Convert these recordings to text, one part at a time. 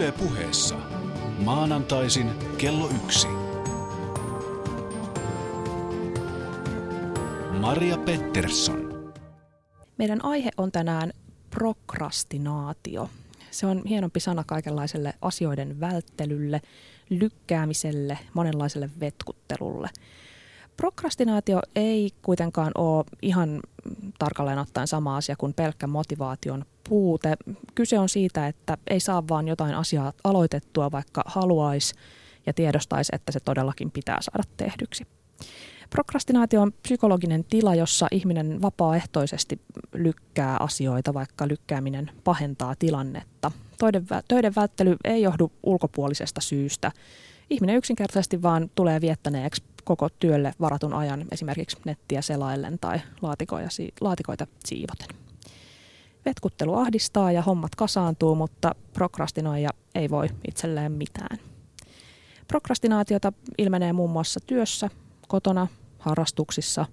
Yle puheessa. Maanantaisin kello yksi. Maria Pettersson. Meidän aihe on tänään prokrastinaatio. Se on hienompi sana kaikenlaiselle asioiden välttelylle, lykkäämiselle, monenlaiselle vetkuttelulle. Prokrastinaatio ei kuitenkaan ole ihan tarkalleen ottaen sama asia kuin pelkkä motivaation puute. Kyse on siitä, että ei saa vaan jotain asiaa aloitettua, vaikka haluaisi ja tiedostaisi, että se todellakin pitää saada tehdyksi. Prokrastinaatio on psykologinen tila, jossa ihminen vapaaehtoisesti lykkää asioita, vaikka lykkääminen pahentaa tilannetta. Töiden välttely ei johdu ulkopuolisesta syystä. Ihminen yksinkertaisesti vaan tulee viettäneeksi koko työlle varatun ajan esimerkiksi nettiä selaillen tai laatikoita siivoten. Vetkuttelu ahdistaa ja hommat kasaantuu, mutta prokrastinoija ei voi itselleen mitään. Prokrastinaatiota ilmenee muun muassa työssä, kotona, harrastuksissa.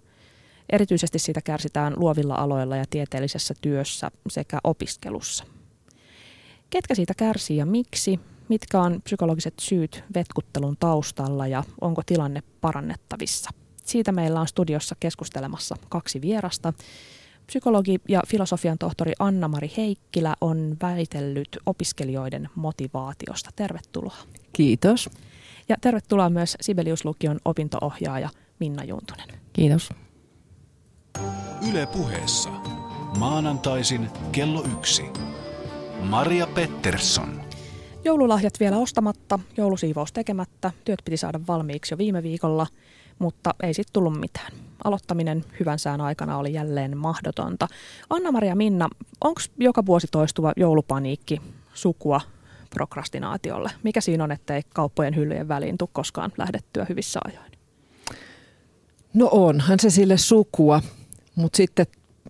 Erityisesti siitä kärsitään luovilla aloilla ja tieteellisessä työssä sekä opiskelussa. Ketkä siitä kärsii ja miksi? Mitkä on psykologiset syyt vetkuttelun taustalla ja onko tilanne parannettavissa? Siitä meillä on studiossa keskustelemassa kaksi vierasta. Psykologi ja filosofian tohtori Anna-Mari Heikkilä on väitellyt opiskelijoiden motivaatiosta. Tervetuloa. Kiitos. Ja tervetuloa myös Sibeliuslukion opintoohjaaja Minna Juntunen. Kiitos. Yle puheessa. Maanantaisin kello yksi. Maria Pettersson. Joululahjat vielä ostamatta, joulusiivous tekemättä, työt piti saada valmiiksi jo viime viikolla, mutta ei sitten tullut mitään. Aloittaminen hyvän sään aikana oli jälleen mahdotonta. Anna-Maria Minna, onko joka vuosi toistuva joulupaniikki sukua prokrastinaatiolle? Mikä siinä on, ettei kauppojen hyllyjen väliin tule koskaan lähdettyä hyvissä ajoin? No onhan se sille sukua, mutta sitten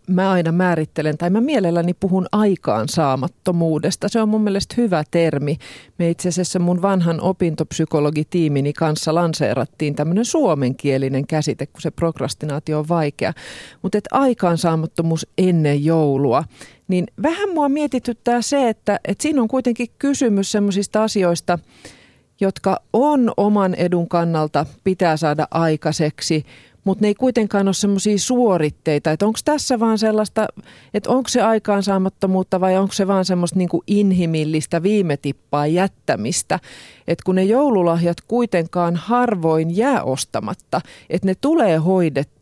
mä aina määrittelen, tai mä mielelläni puhun aikaan saamattomuudesta. Se on mun mielestä hyvä termi. Me itse asiassa mun vanhan opintopsykologitiimini kanssa lanseerattiin tämmöinen suomenkielinen käsite, kun se prokrastinaatio on vaikea. Mutta että aikaansaamattomuus ennen joulua, niin vähän mua mietityttää se, että, että siinä on kuitenkin kysymys semmoisista asioista, jotka on oman edun kannalta pitää saada aikaiseksi, mutta ne ei kuitenkaan ole semmoisia suoritteita. Että onko tässä vaan sellaista, että onko se aikaansaamattomuutta vai onko se vaan semmoista niin kuin inhimillistä viime tippaa jättämistä. Että kun ne joululahjat kuitenkaan harvoin jää ostamatta, että ne tulee hoidettua.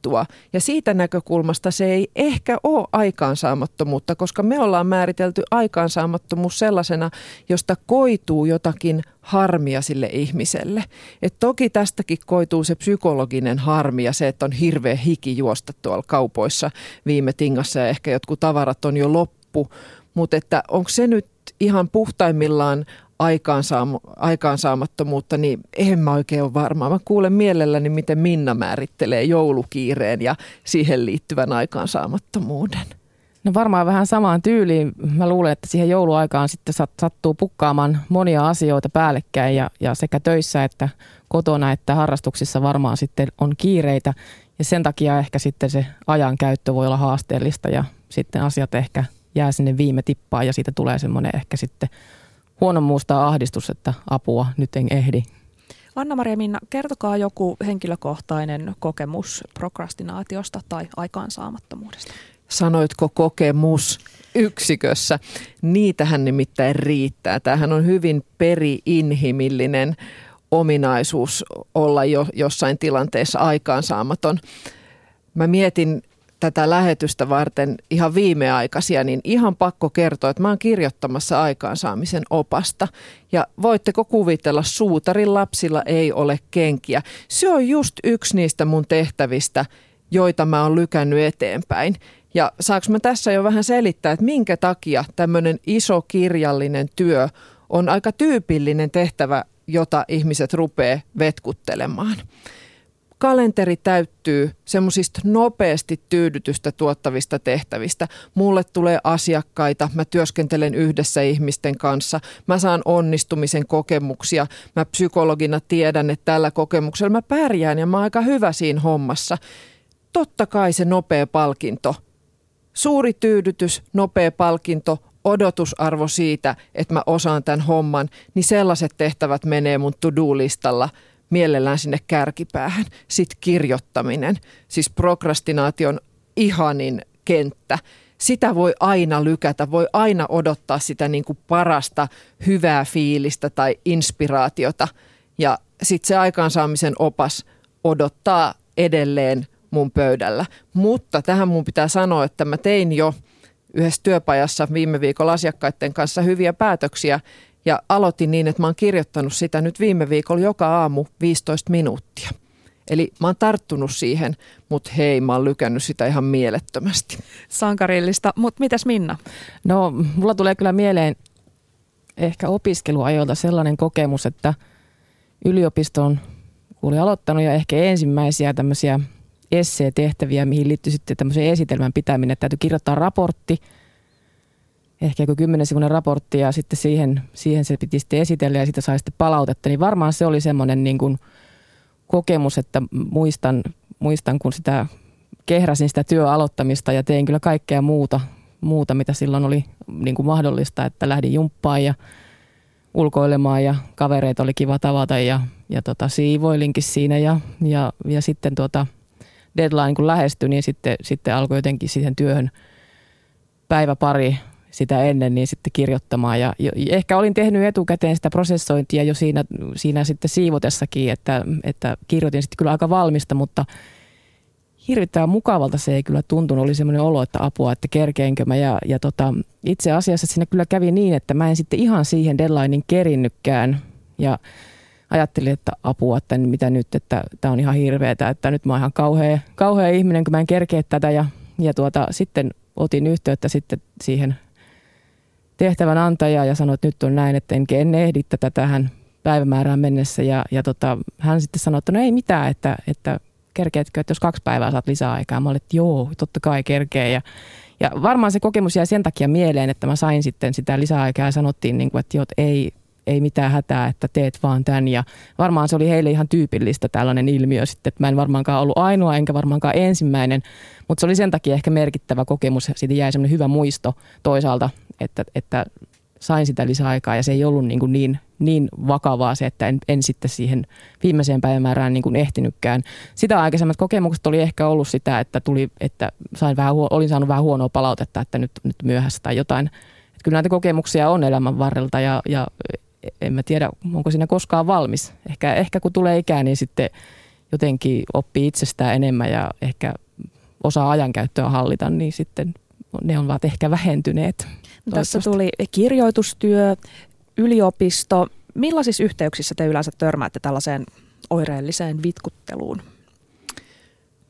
Ja siitä näkökulmasta se ei ehkä ole aikaansaamattomuutta, koska me ollaan määritelty aikaansaamattomuus sellaisena, josta koituu jotakin harmia sille ihmiselle. Et toki tästäkin koituu se psykologinen harmi ja se, että on hirveä hiki juosta tuolla kaupoissa viime tingassa ja ehkä jotkut tavarat on jo loppu. Mutta että onko se nyt ihan puhtaimmillaan aikaansaam- aikaansaamattomuutta, niin en mä oikein ole varma. Mä kuulen mielelläni, miten Minna määrittelee joulukiireen ja siihen liittyvän aikaansaamattomuuden. No varmaan vähän samaan tyyliin. Mä luulen, että siihen jouluaikaan sitten sattuu pukkaamaan monia asioita päällekkäin ja, ja sekä töissä että kotona että harrastuksissa varmaan sitten on kiireitä. Ja sen takia ehkä sitten se ajan käyttö voi olla haasteellista ja sitten asiat ehkä jää sinne viime tippaan ja siitä tulee semmoinen ehkä sitten huonommuusta ahdistus, että apua, nyt en ehdi. Anna-Maria Minna, kertokaa joku henkilökohtainen kokemus prokrastinaatiosta tai aikaansaamattomuudesta sanoitko kokemus yksikössä. Niitähän nimittäin riittää. Tämähän on hyvin peri-inhimillinen ominaisuus olla jo jossain tilanteessa aikaansaamaton. Mä mietin tätä lähetystä varten ihan viimeaikaisia, niin ihan pakko kertoa, että mä oon kirjoittamassa aikaansaamisen opasta. Ja voitteko kuvitella, suutarin lapsilla ei ole kenkiä. Se on just yksi niistä mun tehtävistä, joita mä oon lykännyt eteenpäin. Ja saanko mä tässä jo vähän selittää, että minkä takia tämmöinen iso kirjallinen työ on aika tyypillinen tehtävä, jota ihmiset rupeaa vetkuttelemaan. Kalenteri täyttyy semmoisista nopeasti tyydytystä tuottavista tehtävistä. Mulle tulee asiakkaita, mä työskentelen yhdessä ihmisten kanssa, mä saan onnistumisen kokemuksia. Mä psykologina tiedän, että tällä kokemuksella mä pärjään ja mä oon aika hyvä siinä hommassa. Totta kai se nopea palkinto – Suuri tyydytys, nopea palkinto odotusarvo siitä, että mä osaan tämän homman, niin sellaiset tehtävät menee mun to-do-listalla mielellään sinne kärkipäähän. Sitten kirjoittaminen, siis prokrastinaation ihanin kenttä. Sitä voi aina lykätä, voi aina odottaa sitä niin kuin parasta hyvää fiilistä tai inspiraatiota. Ja sitten se aikaansaamisen opas odottaa edelleen mun pöydällä. Mutta tähän mun pitää sanoa, että mä tein jo yhdessä työpajassa viime viikolla asiakkaiden kanssa hyviä päätöksiä ja aloitin niin, että mä oon kirjoittanut sitä nyt viime viikolla joka aamu 15 minuuttia. Eli mä oon tarttunut siihen, mutta hei, mä oon lykännyt sitä ihan mielettömästi. Sankarillista, mutta mitäs Minna? No, mulla tulee kyllä mieleen ehkä opiskeluajoilta sellainen kokemus, että yliopiston oli aloittanut jo ehkä ensimmäisiä tämmöisiä essee-tehtäviä, mihin liittyy sitten tämmöisen esitelmän pitäminen, että täytyy kirjoittaa raportti, ehkä joku kymmenen sivuinen raportti ja sitten siihen, siihen se piti sitten esitellä ja sitä sai sitten palautetta, niin varmaan se oli semmoinen niin kuin kokemus, että muistan, muistan kun sitä kehräsin sitä työaloittamista ja tein kyllä kaikkea muuta, muuta mitä silloin oli niin kuin mahdollista, että lähdin jumppaan ja ulkoilemaan ja kavereita oli kiva tavata ja, ja tota, siivoilinkin siinä ja, ja, ja sitten tuota, deadline kun lähestyi, niin sitten, sitten alkoi jotenkin siihen työhön päivä pari sitä ennen niin sitten kirjoittamaan. Ja, ehkä olin tehnyt etukäteen sitä prosessointia jo siinä, siinä sitten siivotessakin, että, että kirjoitin sitten kyllä aika valmista, mutta hirvittävän mukavalta se ei kyllä tuntunut. Oli semmoinen olo, että apua, että kerkeenkö mä. Ja, ja tota, itse asiassa siinä kyllä kävi niin, että mä en sitten ihan siihen deadlinein kerinnykkään. Ja ajattelin, että apua, että mitä nyt, että tämä on ihan hirveetä, että nyt mä oon ihan kauhea, kauhea ihminen, kun mä en kerkeä tätä. Ja, ja tuota, sitten otin yhteyttä sitten siihen tehtävän antajaan ja sanoin, että nyt on näin, että en, en ehdi tätä tähän päivämäärään mennessä. Ja, ja tota, hän sitten sanoi, että no ei mitään, että, että kerkeetkö, että jos kaksi päivää saat lisää aikaa. Mä olin, että joo, totta kai kerkee. Ja, ja varmaan se kokemus jäi sen takia mieleen, että mä sain sitten sitä lisäaikaa ja sanottiin, niin kuin, että joo, että ei, ei mitään hätää, että teet vaan tämän. Ja varmaan se oli heille ihan tyypillistä tällainen ilmiö sitten, että mä en varmaankaan ollut ainoa enkä varmaankaan ensimmäinen, mutta se oli sen takia ehkä merkittävä kokemus. Siitä jäi semmoinen hyvä muisto toisaalta, että, että sain sitä lisäaikaa ja se ei ollut niin, kuin niin, niin vakavaa se, että en, en sitten siihen viimeiseen päivämäärään niin kuin ehtinytkään. Sitä aikaisemmat kokemukset oli ehkä ollut sitä, että, tuli, että sain vähän, olin saanut vähän huonoa palautetta, että nyt, nyt myöhässä tai jotain. Että kyllä näitä kokemuksia on elämän varrelta ja, ja en mä tiedä, onko siinä koskaan valmis. Ehkä, ehkä kun tulee ikää, niin sitten jotenkin oppii itsestään enemmän ja ehkä osaa ajankäyttöä hallita, niin sitten ne ovat ehkä vähentyneet. Tässä tuli kirjoitustyö, yliopisto. Millaisissa yhteyksissä te yleensä törmäätte tällaiseen oireelliseen vitkutteluun?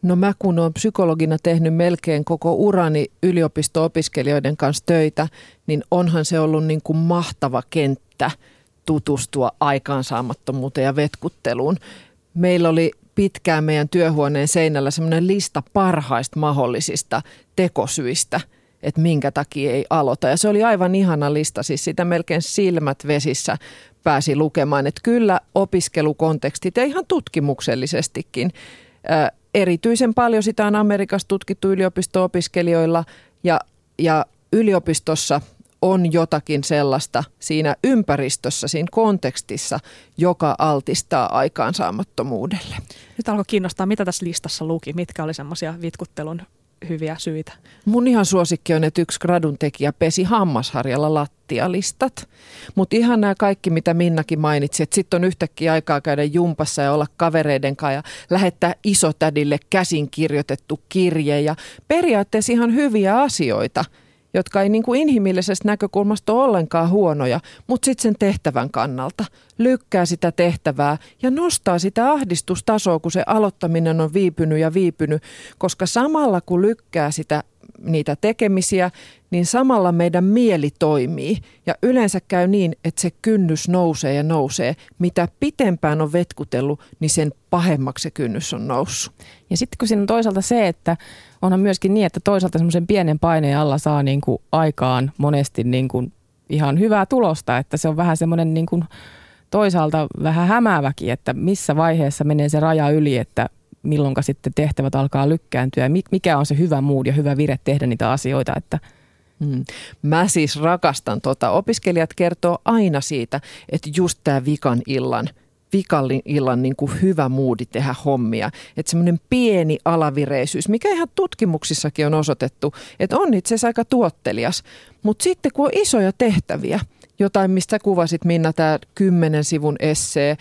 No mä kun olen psykologina tehnyt melkein koko urani yliopisto-opiskelijoiden kanssa töitä, niin onhan se ollut niin kuin mahtava kenttä tutustua aikaansaamattomuuteen ja vetkutteluun. Meillä oli pitkään meidän työhuoneen seinällä semmoinen lista parhaista mahdollisista tekosyistä, että minkä takia ei aloita. Ja se oli aivan ihana lista, siis sitä melkein silmät vesissä pääsi lukemaan. Että kyllä opiskelukontekstit ja ihan tutkimuksellisestikin erityisen paljon sitä on Amerikassa tutkittu yliopisto-opiskelijoilla ja, ja yliopistossa on jotakin sellaista siinä ympäristössä, siinä kontekstissa, joka altistaa aikaansaamattomuudelle. Nyt alkoi kiinnostaa, mitä tässä listassa luki, mitkä oli semmoisia vitkuttelun hyviä syitä. Mun ihan suosikki on, että yksi gradun tekijä pesi hammasharjalla lattialistat. Mutta ihan nämä kaikki, mitä Minnakin mainitsi, että sitten on yhtäkkiä aikaa käydä jumpassa ja olla kavereiden kanssa ja lähettää isotädille käsin kirjoitettu kirje ja periaatteessa ihan hyviä asioita – jotka ei niin kuin inhimillisestä näkökulmasta ole ollenkaan huonoja, mutta sitten sen tehtävän kannalta. Lykkää sitä tehtävää ja nostaa sitä ahdistustasoa, kun se aloittaminen on viipynyt ja viipynyt, koska samalla kun lykkää sitä niitä tekemisiä, niin samalla meidän mieli toimii. Ja yleensä käy niin, että se kynnys nousee ja nousee. Mitä pitempään on vetkutellut, niin sen pahemmaksi se kynnys on noussut. Ja sitten kun siinä on toisaalta se, että onhan myöskin niin, että toisaalta semmoisen pienen paineen alla saa niin kuin aikaan monesti niin kuin ihan hyvää tulosta, että se on vähän semmoinen niin kuin toisaalta vähän hämääväkin, että missä vaiheessa menee se raja yli, että milloin sitten tehtävät alkaa lykkääntyä mikä on se hyvä mood ja hyvä vire tehdä niitä asioita, että Mm. Mä siis rakastan tota. Opiskelijat kertoo aina siitä, että just tämä vikan illan – vikallin illan niin kuin hyvä muudi tehdä hommia. Että semmoinen pieni alavireisyys, mikä ihan tutkimuksissakin on osoitettu, että on itse asiassa aika tuottelias. Mutta sitten kun on isoja tehtäviä, jotain mistä kuvasit Minna, tämä kymmenen sivun essee,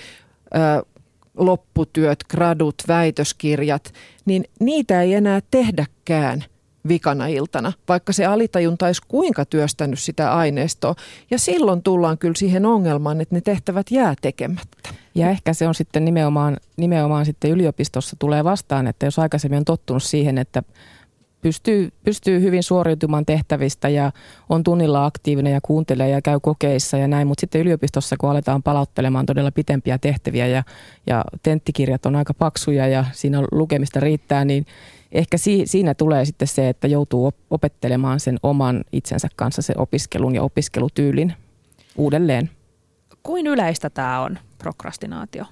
lopputyöt, gradut, väitöskirjat, niin niitä ei enää tehdäkään vikana iltana, vaikka se alitajunta olisi kuinka työstänyt sitä aineistoa. Ja silloin tullaan kyllä siihen ongelmaan, että ne tehtävät jää tekemättä. Ja ehkä se on sitten nimenomaan, nimenomaan sitten yliopistossa tulee vastaan, että jos aikaisemmin on tottunut siihen, että pystyy, pystyy hyvin suoriutumaan tehtävistä ja on tunnilla aktiivinen ja kuuntelee ja käy kokeissa ja näin, mutta sitten yliopistossa, kun aletaan palauttelemaan todella pitempiä tehtäviä ja, ja tenttikirjat on aika paksuja ja siinä lukemista riittää, niin ehkä si, siinä tulee sitten se, että joutuu opettelemaan sen oman itsensä kanssa se opiskelun ja opiskelutyylin uudelleen. Kuin yleistä tämä on, prokrastinaatio?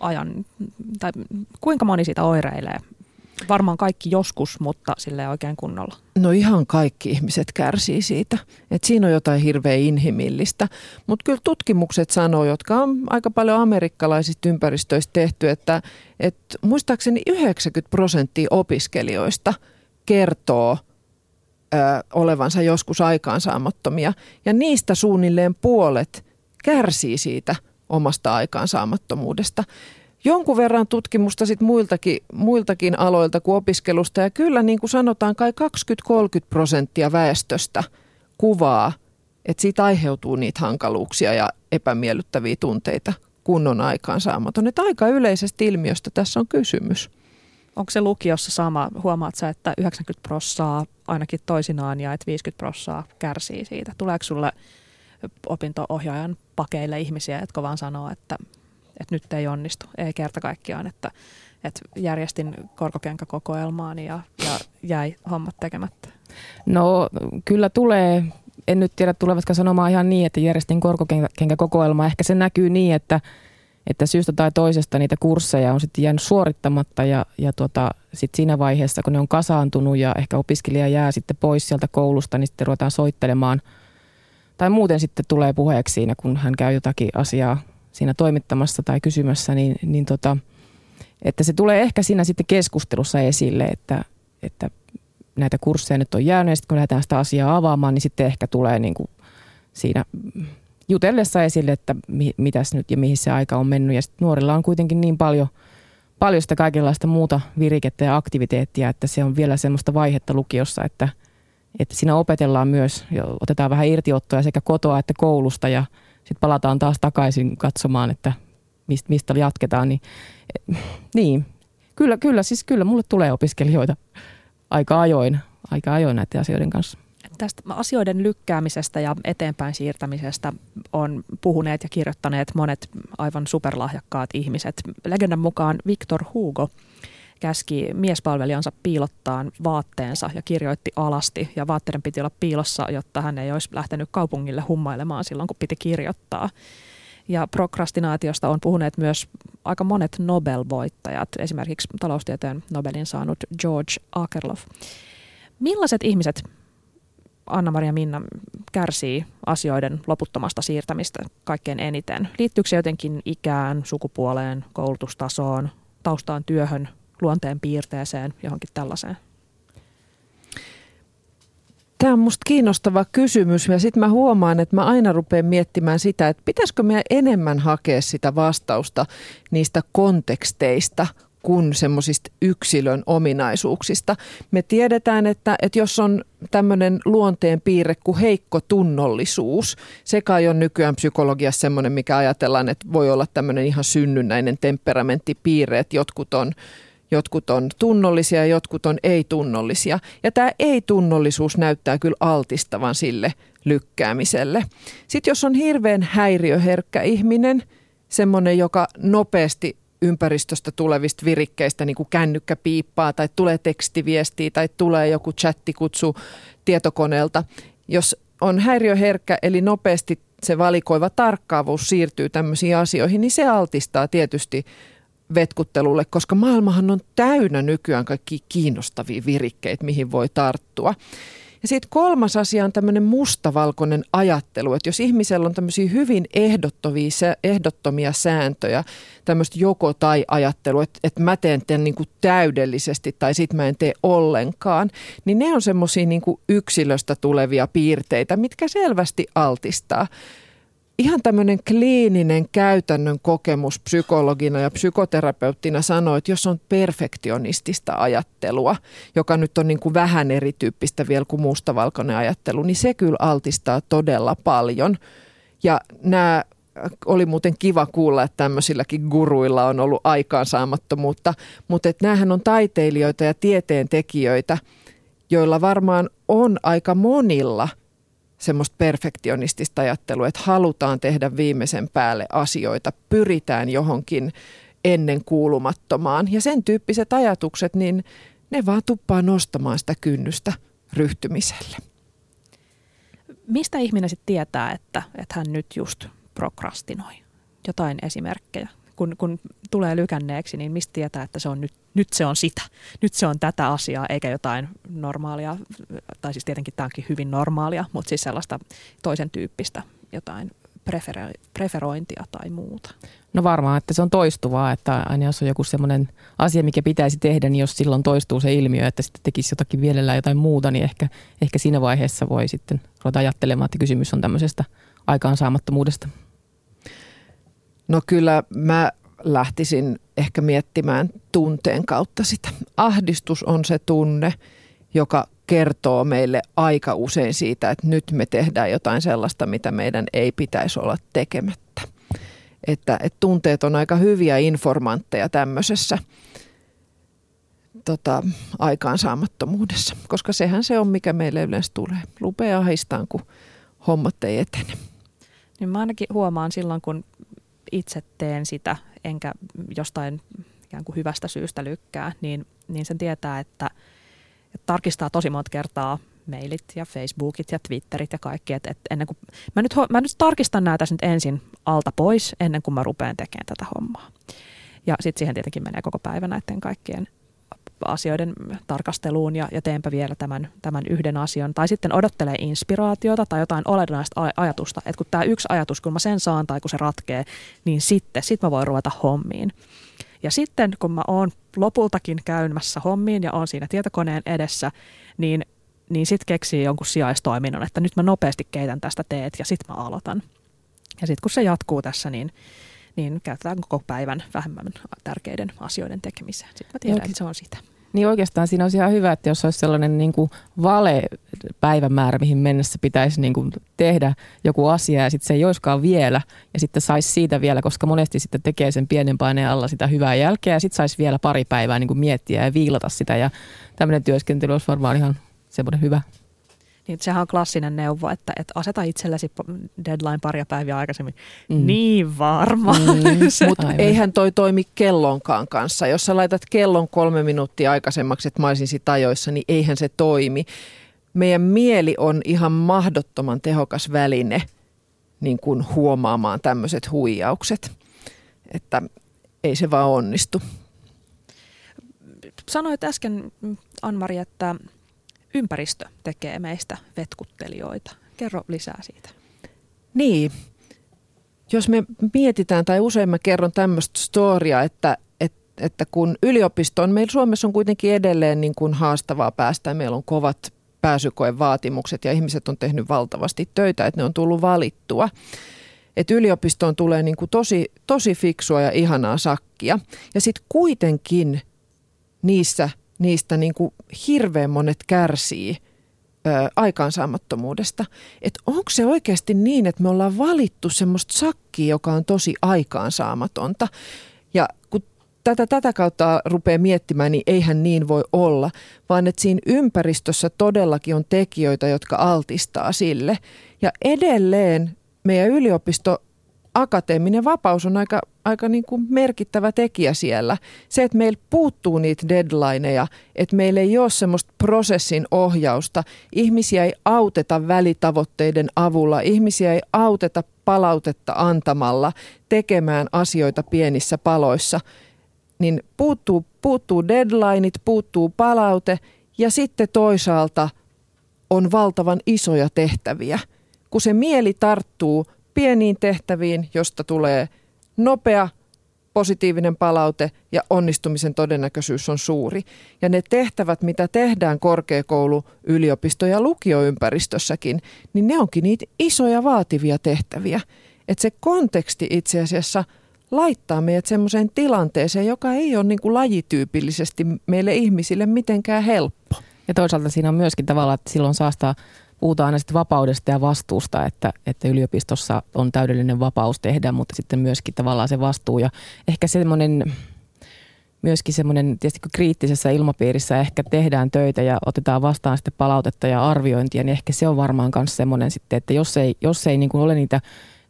Ajan, tai kuinka moni siitä oireilee varmaan kaikki joskus, mutta sille oikein kunnolla. No ihan kaikki ihmiset kärsii siitä. Et siinä on jotain hirveän inhimillistä. Mutta kyllä tutkimukset sanoo, jotka on aika paljon amerikkalaisista ympäristöistä tehty, että et muistaakseni 90 prosenttia opiskelijoista kertoo ö, olevansa joskus aikaansaamattomia. Ja niistä suunnilleen puolet kärsii siitä omasta aikaansaamattomuudesta jonkun verran tutkimusta sit muiltakin, muiltakin aloilta kuin opiskelusta. Ja kyllä niin kuin sanotaan, kai 20-30 prosenttia väestöstä kuvaa, että siitä aiheutuu niitä hankaluuksia ja epämiellyttäviä tunteita, kun on aikaansaamaton. Että aika yleisestä ilmiöstä tässä on kysymys. Onko se lukiossa sama? Huomaat sä, että 90 prossaa ainakin toisinaan ja että 50 prossaa kärsii siitä? Tuleeko sulle opinto-ohjaajan pakeille ihmisiä, jotka vaan sanoo, että että nyt ei onnistu, ei kerta kaikkiaan, että, että järjestin korkokenkäkokoelmaani ja, ja jäi hommat tekemättä? No kyllä tulee, en nyt tiedä tulevatko sanomaan ihan niin, että järjestin korkokenkäkokoelmaa. Ehkä se näkyy niin, että, että syystä tai toisesta niitä kursseja on sitten jäänyt suorittamatta ja, ja tota, sit siinä vaiheessa, kun ne on kasaantunut ja ehkä opiskelija jää sitten pois sieltä koulusta, niin sitten ruvetaan soittelemaan tai muuten sitten tulee puheeksi siinä, kun hän käy jotakin asiaa siinä toimittamassa tai kysymässä, niin, niin tota, että se tulee ehkä siinä sitten keskustelussa esille, että, että näitä kursseja nyt on jäänyt ja sitten kun lähdetään sitä asiaa avaamaan, niin sitten ehkä tulee niin kuin siinä jutellessa esille, että mi, mitäs nyt ja mihin se aika on mennyt. Ja sitten nuorilla on kuitenkin niin paljon, paljon sitä kaikenlaista muuta virikettä ja aktiviteettia, että se on vielä semmoista vaihetta lukiossa, että, että siinä opetellaan myös, otetaan vähän irtiottoja sekä kotoa että koulusta ja – sitten palataan taas takaisin katsomaan, että mistä, mistä jatketaan. Niin, niin. Kyllä, kyllä, siis kyllä mulle tulee opiskelijoita aika ajoin, aika ajoin näiden asioiden kanssa. Tästä asioiden lykkäämisestä ja eteenpäin siirtämisestä on puhuneet ja kirjoittaneet monet aivan superlahjakkaat ihmiset. Legendan mukaan Victor Hugo käski miespalvelijansa piilottaa vaatteensa ja kirjoitti alasti. Ja vaatteiden piti olla piilossa, jotta hän ei olisi lähtenyt kaupungille hummailemaan silloin, kun piti kirjoittaa. Ja prokrastinaatiosta on puhuneet myös aika monet Nobel-voittajat, esimerkiksi taloustieteen Nobelin saanut George Akerlof. Millaiset ihmiset, Anna-Maria Minna, kärsii asioiden loputtomasta siirtämistä kaikkein eniten? Liittyykö se jotenkin ikään, sukupuoleen, koulutustasoon, taustaan, työhön, luonteen piirteeseen, johonkin tällaiseen? Tämä on minusta kiinnostava kysymys ja sitten mä huomaan, että mä aina rupean miettimään sitä, että pitäisikö meidän enemmän hakea sitä vastausta niistä konteksteista kuin semmoisista yksilön ominaisuuksista. Me tiedetään, että, että jos on tämmöinen luonteen piirre kuin heikko tunnollisuus, se kai on nykyään psykologiassa semmoinen, mikä ajatellaan, että voi olla tämmöinen ihan synnynnäinen temperamenttipiirre, että jotkut on Jotkut on tunnollisia ja jotkut on ei-tunnollisia. Ja tämä ei-tunnollisuus näyttää kyllä altistavan sille lykkäämiselle. Sitten jos on hirveän häiriöherkkä ihminen, semmoinen, joka nopeasti ympäristöstä tulevista virikkeistä, niin kuin kännykkä piippaa tai tulee tekstiviestiä tai tulee joku chattikutsu tietokoneelta. Jos on häiriöherkkä, eli nopeasti se valikoiva tarkkaavuus siirtyy tämmöisiin asioihin, niin se altistaa tietysti vetkuttelulle, koska maailmahan on täynnä nykyään kaikki kiinnostavia virikkeitä, mihin voi tarttua. Ja sitten kolmas asia on tämmöinen mustavalkoinen ajattelu, että jos ihmisellä on tämmöisiä hyvin ehdottomia, ehdottomia sääntöjä, tämmöistä joko tai ajattelu, että, että mä teen tämän niin kuin täydellisesti tai sitten mä en tee ollenkaan, niin ne on semmoisia niin yksilöstä tulevia piirteitä, mitkä selvästi altistaa ihan tämmöinen kliininen käytännön kokemus psykologina ja psykoterapeuttina sanoo, että jos on perfektionistista ajattelua, joka nyt on niin kuin vähän erityyppistä vielä kuin mustavalkoinen ajattelu, niin se kyllä altistaa todella paljon. Ja nämä oli muuten kiva kuulla, että tämmöisilläkin guruilla on ollut aikaansaamattomuutta, mutta että näähän on taiteilijoita ja tieteentekijöitä, joilla varmaan on aika monilla – semmoista perfektionistista ajattelua, että halutaan tehdä viimeisen päälle asioita, pyritään johonkin ennen kuulumattomaan. Ja sen tyyppiset ajatukset, niin ne vaan tuppaa nostamaan sitä kynnystä ryhtymiselle. Mistä ihminen sitten tietää, että, että hän nyt just prokrastinoi? Jotain esimerkkejä kun, kun tulee lykänneeksi, niin mistä tietää, että se on nyt, nyt se on sitä, nyt se on tätä asiaa, eikä jotain normaalia, tai siis tietenkin tämä onkin hyvin normaalia, mutta siis sellaista toisen tyyppistä jotain prefero- preferointia tai muuta. No varmaan, että se on toistuvaa, että aina jos on joku semmoinen asia, mikä pitäisi tehdä, niin jos silloin toistuu se ilmiö, että sitten tekisi jotakin vielä jotain muuta, niin ehkä, ehkä siinä vaiheessa voi sitten ruveta ajattelemaan, että kysymys on tämmöisestä aikaansaamattomuudesta. No kyllä mä lähtisin ehkä miettimään tunteen kautta sitä. Ahdistus on se tunne, joka kertoo meille aika usein siitä, että nyt me tehdään jotain sellaista, mitä meidän ei pitäisi olla tekemättä. Että, että tunteet on aika hyviä informantteja tämmöisessä tota, aikaansaamattomuudessa, koska sehän se on, mikä meille yleensä tulee. Lupea ahistaan, kun hommat ei etene. Niin mä ainakin huomaan silloin, kun itse teen sitä, enkä jostain ikään kuin hyvästä syystä lykkää, niin, niin sen tietää, että, että tarkistaa tosi monta kertaa mailit ja Facebookit ja Twitterit ja kaikki. Et, et ennen kuin, mä, nyt, mä nyt tarkistan näitä nyt ensin alta pois ennen kuin mä rupean tekemään tätä hommaa. Ja sitten siihen tietenkin menee koko päivä näiden kaikkien asioiden tarkasteluun ja, ja teenpä vielä tämän, tämän yhden asian. Tai sitten odottelee inspiraatiota tai jotain olennaista ajatusta, että kun tämä yksi ajatus, kun mä sen saan tai kun se ratkee, niin sitten sit mä voin ruveta hommiin. Ja sitten kun mä oon lopultakin käymässä hommiin ja oon siinä tietokoneen edessä, niin, niin sitten keksii jonkun sijaistoiminnon, että nyt mä nopeasti keitän tästä teet ja sitten mä aloitan. Ja sitten kun se jatkuu tässä, niin, niin käytetään koko päivän vähemmän tärkeiden asioiden tekemiseen. Sitten mä tiedän, että se on sitä. Niin oikeastaan siinä olisi ihan hyvä, että jos olisi sellainen niin kuin vale-päivämäärä, mihin mennessä pitäisi niin kuin tehdä joku asia ja sitten se ei olisikaan vielä ja sitten saisi siitä vielä, koska monesti sitten tekee sen pienen paineen alla sitä hyvää jälkeä ja sitten saisi vielä pari päivää niin kuin miettiä ja viilata sitä ja tämmöinen työskentely olisi varmaan ihan semmoinen hyvä niin sehän on klassinen neuvo, että, että aseta itsellesi deadline paria päiviä aikaisemmin. Mm. Niin varma. Mm, Mutta eihän toi toimi kellonkaan kanssa. Jos sä laitat kellon kolme minuuttia aikaisemmaksi, että mä olisin sit ajoissa, niin eihän se toimi. Meidän mieli on ihan mahdottoman tehokas väline niin kuin huomaamaan tämmöiset huijaukset. Että ei se vaan onnistu. Sanoit äsken, Anmari, että ympäristö tekee meistä vetkuttelijoita. Kerro lisää siitä. Niin, jos me mietitään, tai usein mä kerron tämmöistä storia, että, että, että kun yliopistoon, meillä Suomessa on kuitenkin edelleen niin kuin haastavaa päästä, meillä on kovat pääsykoevaatimukset ja ihmiset on tehnyt valtavasti töitä, että ne on tullut valittua. Että yliopistoon tulee niin kuin tosi, tosi fiksua ja ihanaa sakkia. Ja sitten kuitenkin niissä niistä niin kuin hirveän monet kärsii ö, aikaansaamattomuudesta. Että onko se oikeasti niin, että me ollaan valittu semmoista sakkia, joka on tosi aikaansaamatonta. Ja kun tätä, tätä kautta rupeaa miettimään, niin eihän niin voi olla, vaan että siinä ympäristössä todellakin on tekijöitä, jotka altistaa sille. Ja edelleen meidän yliopisto akateeminen vapaus on aika, aika niin kuin merkittävä tekijä siellä. Se, että meillä puuttuu niitä deadlineja, että meillä ei ole semmoista prosessin ohjausta. Ihmisiä ei auteta välitavoitteiden avulla, ihmisiä ei auteta palautetta antamalla tekemään asioita pienissä paloissa. Niin puuttuu, puuttuu deadlineit, puuttuu palaute ja sitten toisaalta on valtavan isoja tehtäviä. Kun se mieli tarttuu pieniin tehtäviin, josta tulee nopea positiivinen palaute ja onnistumisen todennäköisyys on suuri. Ja ne tehtävät, mitä tehdään korkeakoulu, yliopisto ja lukioympäristössäkin, niin ne onkin niitä isoja vaativia tehtäviä. Että se konteksti itse asiassa laittaa meidät semmoiseen tilanteeseen, joka ei ole niin kuin lajityypillisesti meille ihmisille mitenkään helppo. Ja toisaalta siinä on myöskin tavallaan, että silloin saastaa puhutaan aina vapaudesta ja vastuusta, että, että yliopistossa on täydellinen vapaus tehdä, mutta sitten myöskin tavallaan se vastuu ja ehkä semmoinen myöskin semmoinen tietysti kun kriittisessä ilmapiirissä ehkä tehdään töitä ja otetaan vastaan sitten palautetta ja arviointia, niin ehkä se on varmaan myös semmoinen sitten, että jos ei, jos ei niin kuin ole niitä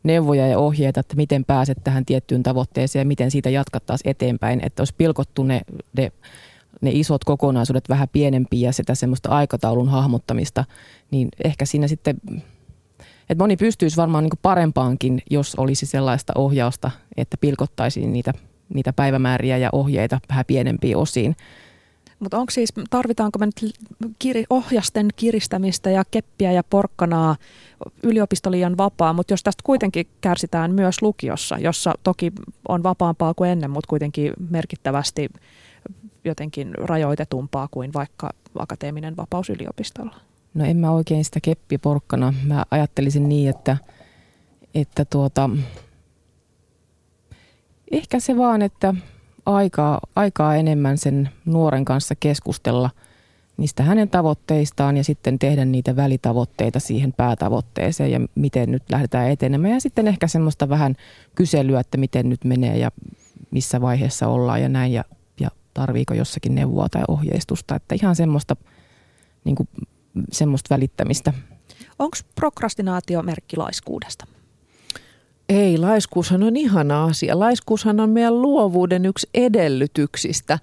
neuvoja ja ohjeita, että miten pääset tähän tiettyyn tavoitteeseen ja miten siitä jatkattaisiin eteenpäin, että olisi pilkottu ne, ne ne isot kokonaisuudet vähän pienempiä ja sitä semmoista aikataulun hahmottamista, niin ehkä siinä sitten, että moni pystyisi varmaan niin parempaankin, jos olisi sellaista ohjausta, että pilkottaisiin niitä, niitä päivämääriä ja ohjeita vähän pienempiin osiin. Mutta onko siis, tarvitaanko me nyt kiri, ohjasten kiristämistä ja keppiä ja porkkanaa yliopisto liian vapaa, mutta jos tästä kuitenkin kärsitään myös lukiossa, jossa toki on vapaampaa kuin ennen, mutta kuitenkin merkittävästi jotenkin rajoitetumpaa kuin vaikka akateeminen vapaus yliopistolla? No en mä oikein sitä keppiporkkana. Mä ajattelisin niin, että, että tuota, ehkä se vaan, että aikaa, aikaa enemmän sen nuoren kanssa keskustella niistä hänen tavoitteistaan ja sitten tehdä niitä välitavoitteita siihen päätavoitteeseen ja miten nyt lähdetään etenemään. Ja sitten ehkä semmoista vähän kyselyä, että miten nyt menee ja missä vaiheessa ollaan ja näin. Ja tarviiko jossakin neuvoa tai ohjeistusta. Että ihan semmoista, niin kuin, semmoista välittämistä. Onko prokrastinaatio merkki laiskuudesta? Ei, laiskuushan on ihana asia. Laiskuushan on meidän luovuuden yksi edellytyksistä.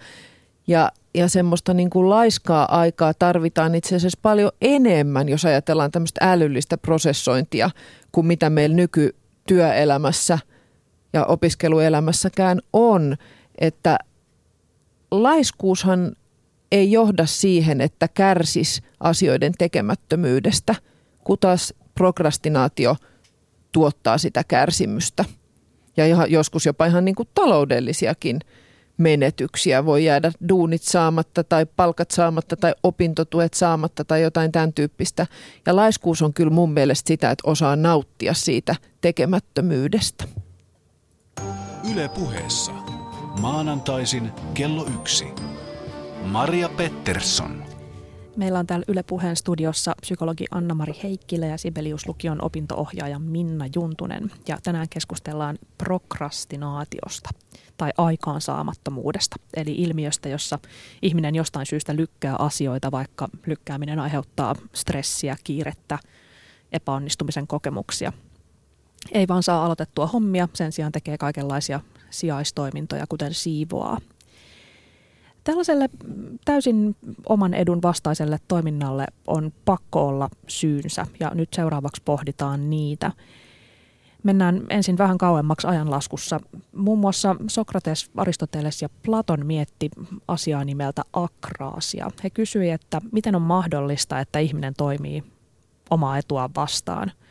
Ja, ja semmoista niin kuin laiskaa aikaa tarvitaan itse asiassa paljon enemmän, jos ajatellaan tämmöistä älyllistä prosessointia, kuin mitä meillä nykytyöelämässä ja opiskeluelämässäkään on. Että laiskuushan ei johda siihen, että kärsis asioiden tekemättömyydestä, kun taas prokrastinaatio tuottaa sitä kärsimystä. Ja joskus jopa ihan niin kuin taloudellisiakin menetyksiä. Voi jäädä duunit saamatta tai palkat saamatta tai opintotuet saamatta tai jotain tämän tyyppistä. Ja laiskuus on kyllä mun mielestä sitä, että osaa nauttia siitä tekemättömyydestä. Yle puheessa. Maanantaisin kello yksi. Maria Pettersson. Meillä on täällä Yle Puheen studiossa psykologi Anna-Mari Heikkilä ja Sibelius-lukion opintoohjaaja Minna Juntunen. Ja tänään keskustellaan prokrastinaatiosta tai aikaansaamattomuudesta, eli ilmiöstä, jossa ihminen jostain syystä lykkää asioita, vaikka lykkääminen aiheuttaa stressiä, kiirettä, epäonnistumisen kokemuksia. Ei vaan saa aloitettua hommia, sen sijaan tekee kaikenlaisia sijaistoimintoja, kuten siivoaa. Tällaiselle täysin oman edun vastaiselle toiminnalle on pakko olla syynsä ja nyt seuraavaksi pohditaan niitä. Mennään ensin vähän kauemmaksi ajanlaskussa. Muun muassa Sokrates, Aristoteles ja Platon mietti asiaa nimeltä akraasia. He kysyivät, että miten on mahdollista, että ihminen toimii omaa etua vastaan –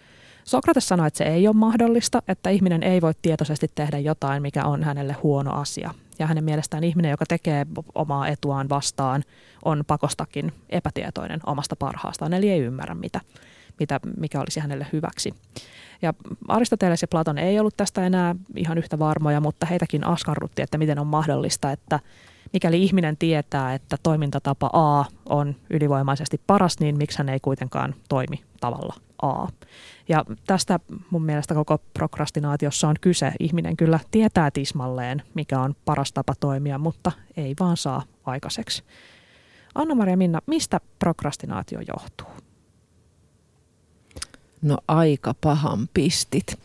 Sokrates sanoi, että se ei ole mahdollista, että ihminen ei voi tietoisesti tehdä jotain, mikä on hänelle huono asia. Ja hänen mielestään ihminen, joka tekee omaa etuaan vastaan, on pakostakin epätietoinen omasta parhaastaan, eli ei ymmärrä, mitä, mitä, mikä olisi hänelle hyväksi. Ja Aristoteles ja Platon ei ollut tästä enää ihan yhtä varmoja, mutta heitäkin askarrutti, että miten on mahdollista, että mikäli ihminen tietää, että toimintatapa A on ylivoimaisesti paras, niin miksi hän ei kuitenkaan toimi tavalla A. Ja tästä mun mielestä koko prokrastinaatiossa on kyse. Ihminen kyllä tietää tismalleen, mikä on paras tapa toimia, mutta ei vaan saa aikaiseksi. Anna-Maria Minna, mistä prokrastinaatio johtuu? No aika pahan pistit.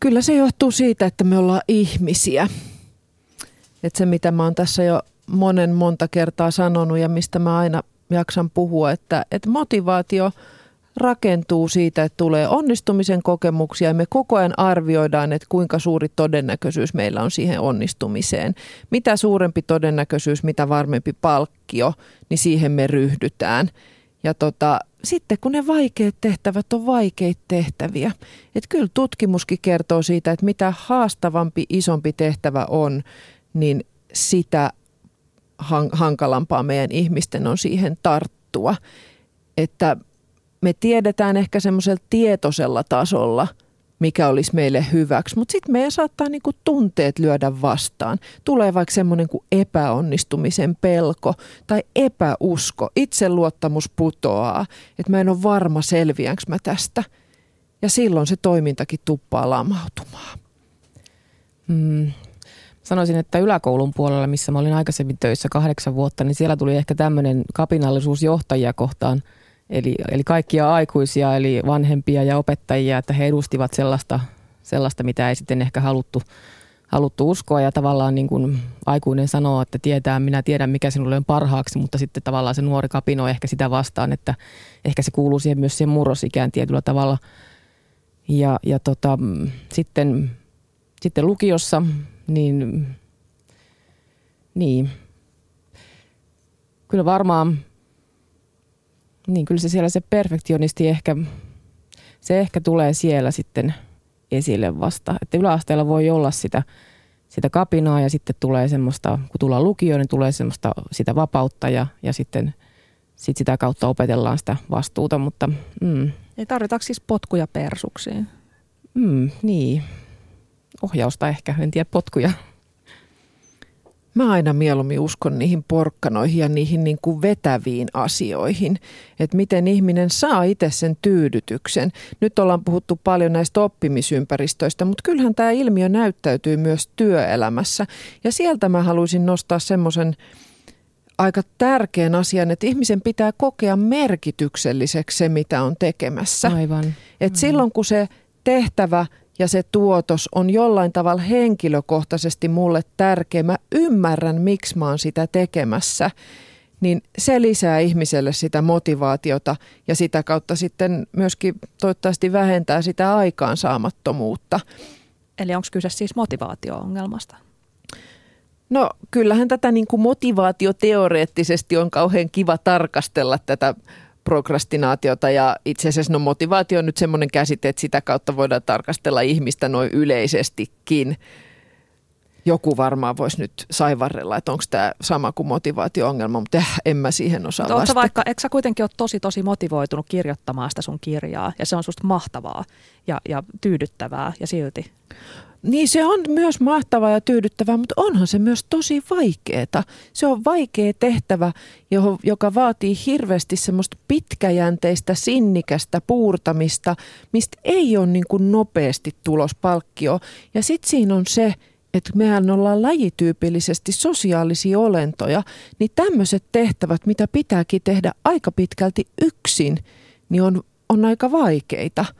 Kyllä se johtuu siitä, että me ollaan ihmisiä. Että se, mitä mä oon tässä jo monen monta kertaa sanonut ja mistä mä aina jaksan puhua, että, että motivaatio – rakentuu siitä, että tulee onnistumisen kokemuksia ja me koko ajan arvioidaan, että kuinka suuri todennäköisyys meillä on siihen onnistumiseen. Mitä suurempi todennäköisyys, mitä varmempi palkkio, niin siihen me ryhdytään. Ja tota, sitten kun ne vaikeat tehtävät on vaikeita tehtäviä. Että kyllä tutkimuskin kertoo siitä, että mitä haastavampi, isompi tehtävä on, niin sitä hankalampaa meidän ihmisten on siihen tarttua. Että me tiedetään ehkä semmoisella tietoisella tasolla – mikä olisi meille hyväksi. Mutta sitten meidän saattaa niinku tunteet lyödä vastaan. Tulee vaikka semmoinen kuin epäonnistumisen pelko tai epäusko. Itseluottamus putoaa, että mä en ole varma selviänkö mä tästä. Ja silloin se toimintakin tuppaa lamautumaan. Mm. Sanoisin, että yläkoulun puolella, missä mä olin aikaisemmin töissä kahdeksan vuotta, niin siellä tuli ehkä tämmöinen kapinallisuus johtajia kohtaan – Eli, eli kaikkia aikuisia, eli vanhempia ja opettajia, että he edustivat sellaista, sellaista mitä ei sitten ehkä haluttu, haluttu uskoa. Ja tavallaan niin kuin aikuinen sanoo, että tietää, minä tiedän mikä sinulle on parhaaksi, mutta sitten tavallaan se nuori kapinoi ehkä sitä vastaan, että ehkä se kuuluu siihen myös siihen murrosikään tietyllä tavalla. Ja, ja tota, sitten, sitten lukiossa, niin, niin kyllä varmaan niin kyllä se siellä se perfektionisti ehkä, se ehkä tulee siellä sitten esille vasta. Että yläasteella voi olla sitä, sitä kapinaa ja sitten tulee semmoista, kun tullaan lukioon, niin tulee semmoista sitä vapautta ja, ja sitten sit sitä kautta opetellaan sitä vastuuta, mutta mm. Ei tarvitaanko siis potkuja persuksiin? Mm, niin, ohjausta ehkä, en tiedä potkuja. Mä aina mieluummin uskon niihin porkkanoihin ja niihin niin kuin vetäviin asioihin, että miten ihminen saa itse sen tyydytyksen. Nyt ollaan puhuttu paljon näistä oppimisympäristöistä, mutta kyllähän tämä ilmiö näyttäytyy myös työelämässä. Ja sieltä mä haluaisin nostaa semmoisen aika tärkeän asian, että ihmisen pitää kokea merkitykselliseksi se, mitä on tekemässä. Aivan. Et silloin kun se tehtävä ja se tuotos on jollain tavalla henkilökohtaisesti mulle tärkeä. Mä ymmärrän, miksi mä oon sitä tekemässä. Niin se lisää ihmiselle sitä motivaatiota ja sitä kautta sitten myöskin toivottavasti vähentää sitä aikaansaamattomuutta. Eli onko kyse siis motivaatio-ongelmasta? No kyllähän tätä niin kuin motivaatioteoreettisesti on kauhean kiva tarkastella tätä prokrastinaatiota ja itse asiassa no motivaatio on nyt semmoinen käsite, että sitä kautta voidaan tarkastella ihmistä noin yleisestikin. Joku varmaan voisi nyt saivarrella, että onko tämä sama kuin motivaatio-ongelma, mutta äh, en mä siihen osaa vastata. vaikka, eikö sä kuitenkin ole tosi tosi motivoitunut kirjoittamaan sitä sun kirjaa ja se on susta mahtavaa ja, ja tyydyttävää ja silti? Niin se on myös mahtavaa ja tyydyttävää, mutta onhan se myös tosi vaikeeta. Se on vaikea tehtävä, joka vaatii hirveästi semmoista pitkäjänteistä, sinnikästä puurtamista, mistä ei ole niin kuin nopeasti tulospalkkio. Ja sitten siinä on se, että mehän ollaan lajityypillisesti sosiaalisia olentoja, niin tämmöiset tehtävät, mitä pitääkin tehdä aika pitkälti yksin, niin on, on aika vaikeita –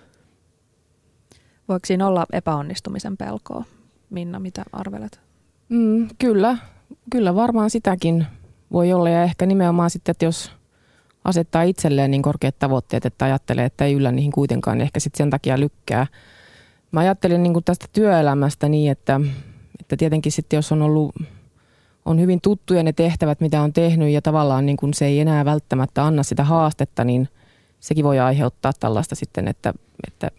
Voiko siinä olla epäonnistumisen pelkoa? Minna, mitä arvelet? Mm, kyllä, kyllä varmaan sitäkin voi olla ja ehkä nimenomaan sitten, että jos asettaa itselleen niin korkeat tavoitteet, että ajattelee, että ei yllä niihin kuitenkaan, niin ehkä sitten sen takia lykkää. Mä ajattelin niin tästä työelämästä niin, että, että tietenkin sitten jos on ollut on hyvin tuttuja ne tehtävät, mitä on tehnyt ja tavallaan niin kuin se ei enää välttämättä anna sitä haastetta, niin sekin voi aiheuttaa tällaista sitten, että, että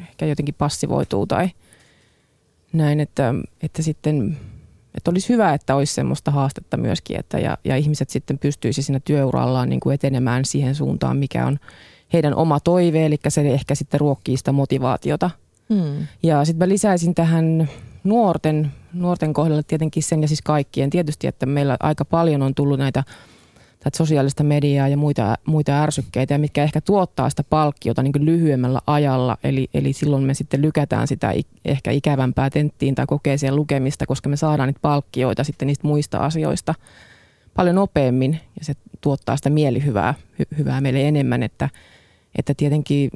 ehkä jotenkin passivoituu tai näin, että, että sitten että olisi hyvä, että olisi semmoista haastetta myöskin, että ja, ja ihmiset sitten pystyisi siinä työurallaan niin kuin etenemään siihen suuntaan, mikä on heidän oma toive, eli se ehkä sitten ruokkii sitä motivaatiota. Hmm. Ja sitten mä lisäisin tähän nuorten, nuorten kohdalla tietenkin sen ja siis kaikkien tietysti, että meillä aika paljon on tullut näitä tätä sosiaalista mediaa ja muita, muita ärsykkeitä, mitkä ehkä tuottaa sitä palkkiota niin kuin lyhyemmällä ajalla. Eli, eli silloin me sitten lykätään sitä ehkä ikävämpää tenttiin tai kokeeseen lukemista, koska me saadaan niitä palkkioita sitten niistä muista asioista paljon nopeammin ja se tuottaa sitä mielihyvää hy, hyvää meille enemmän, että, että tietenkin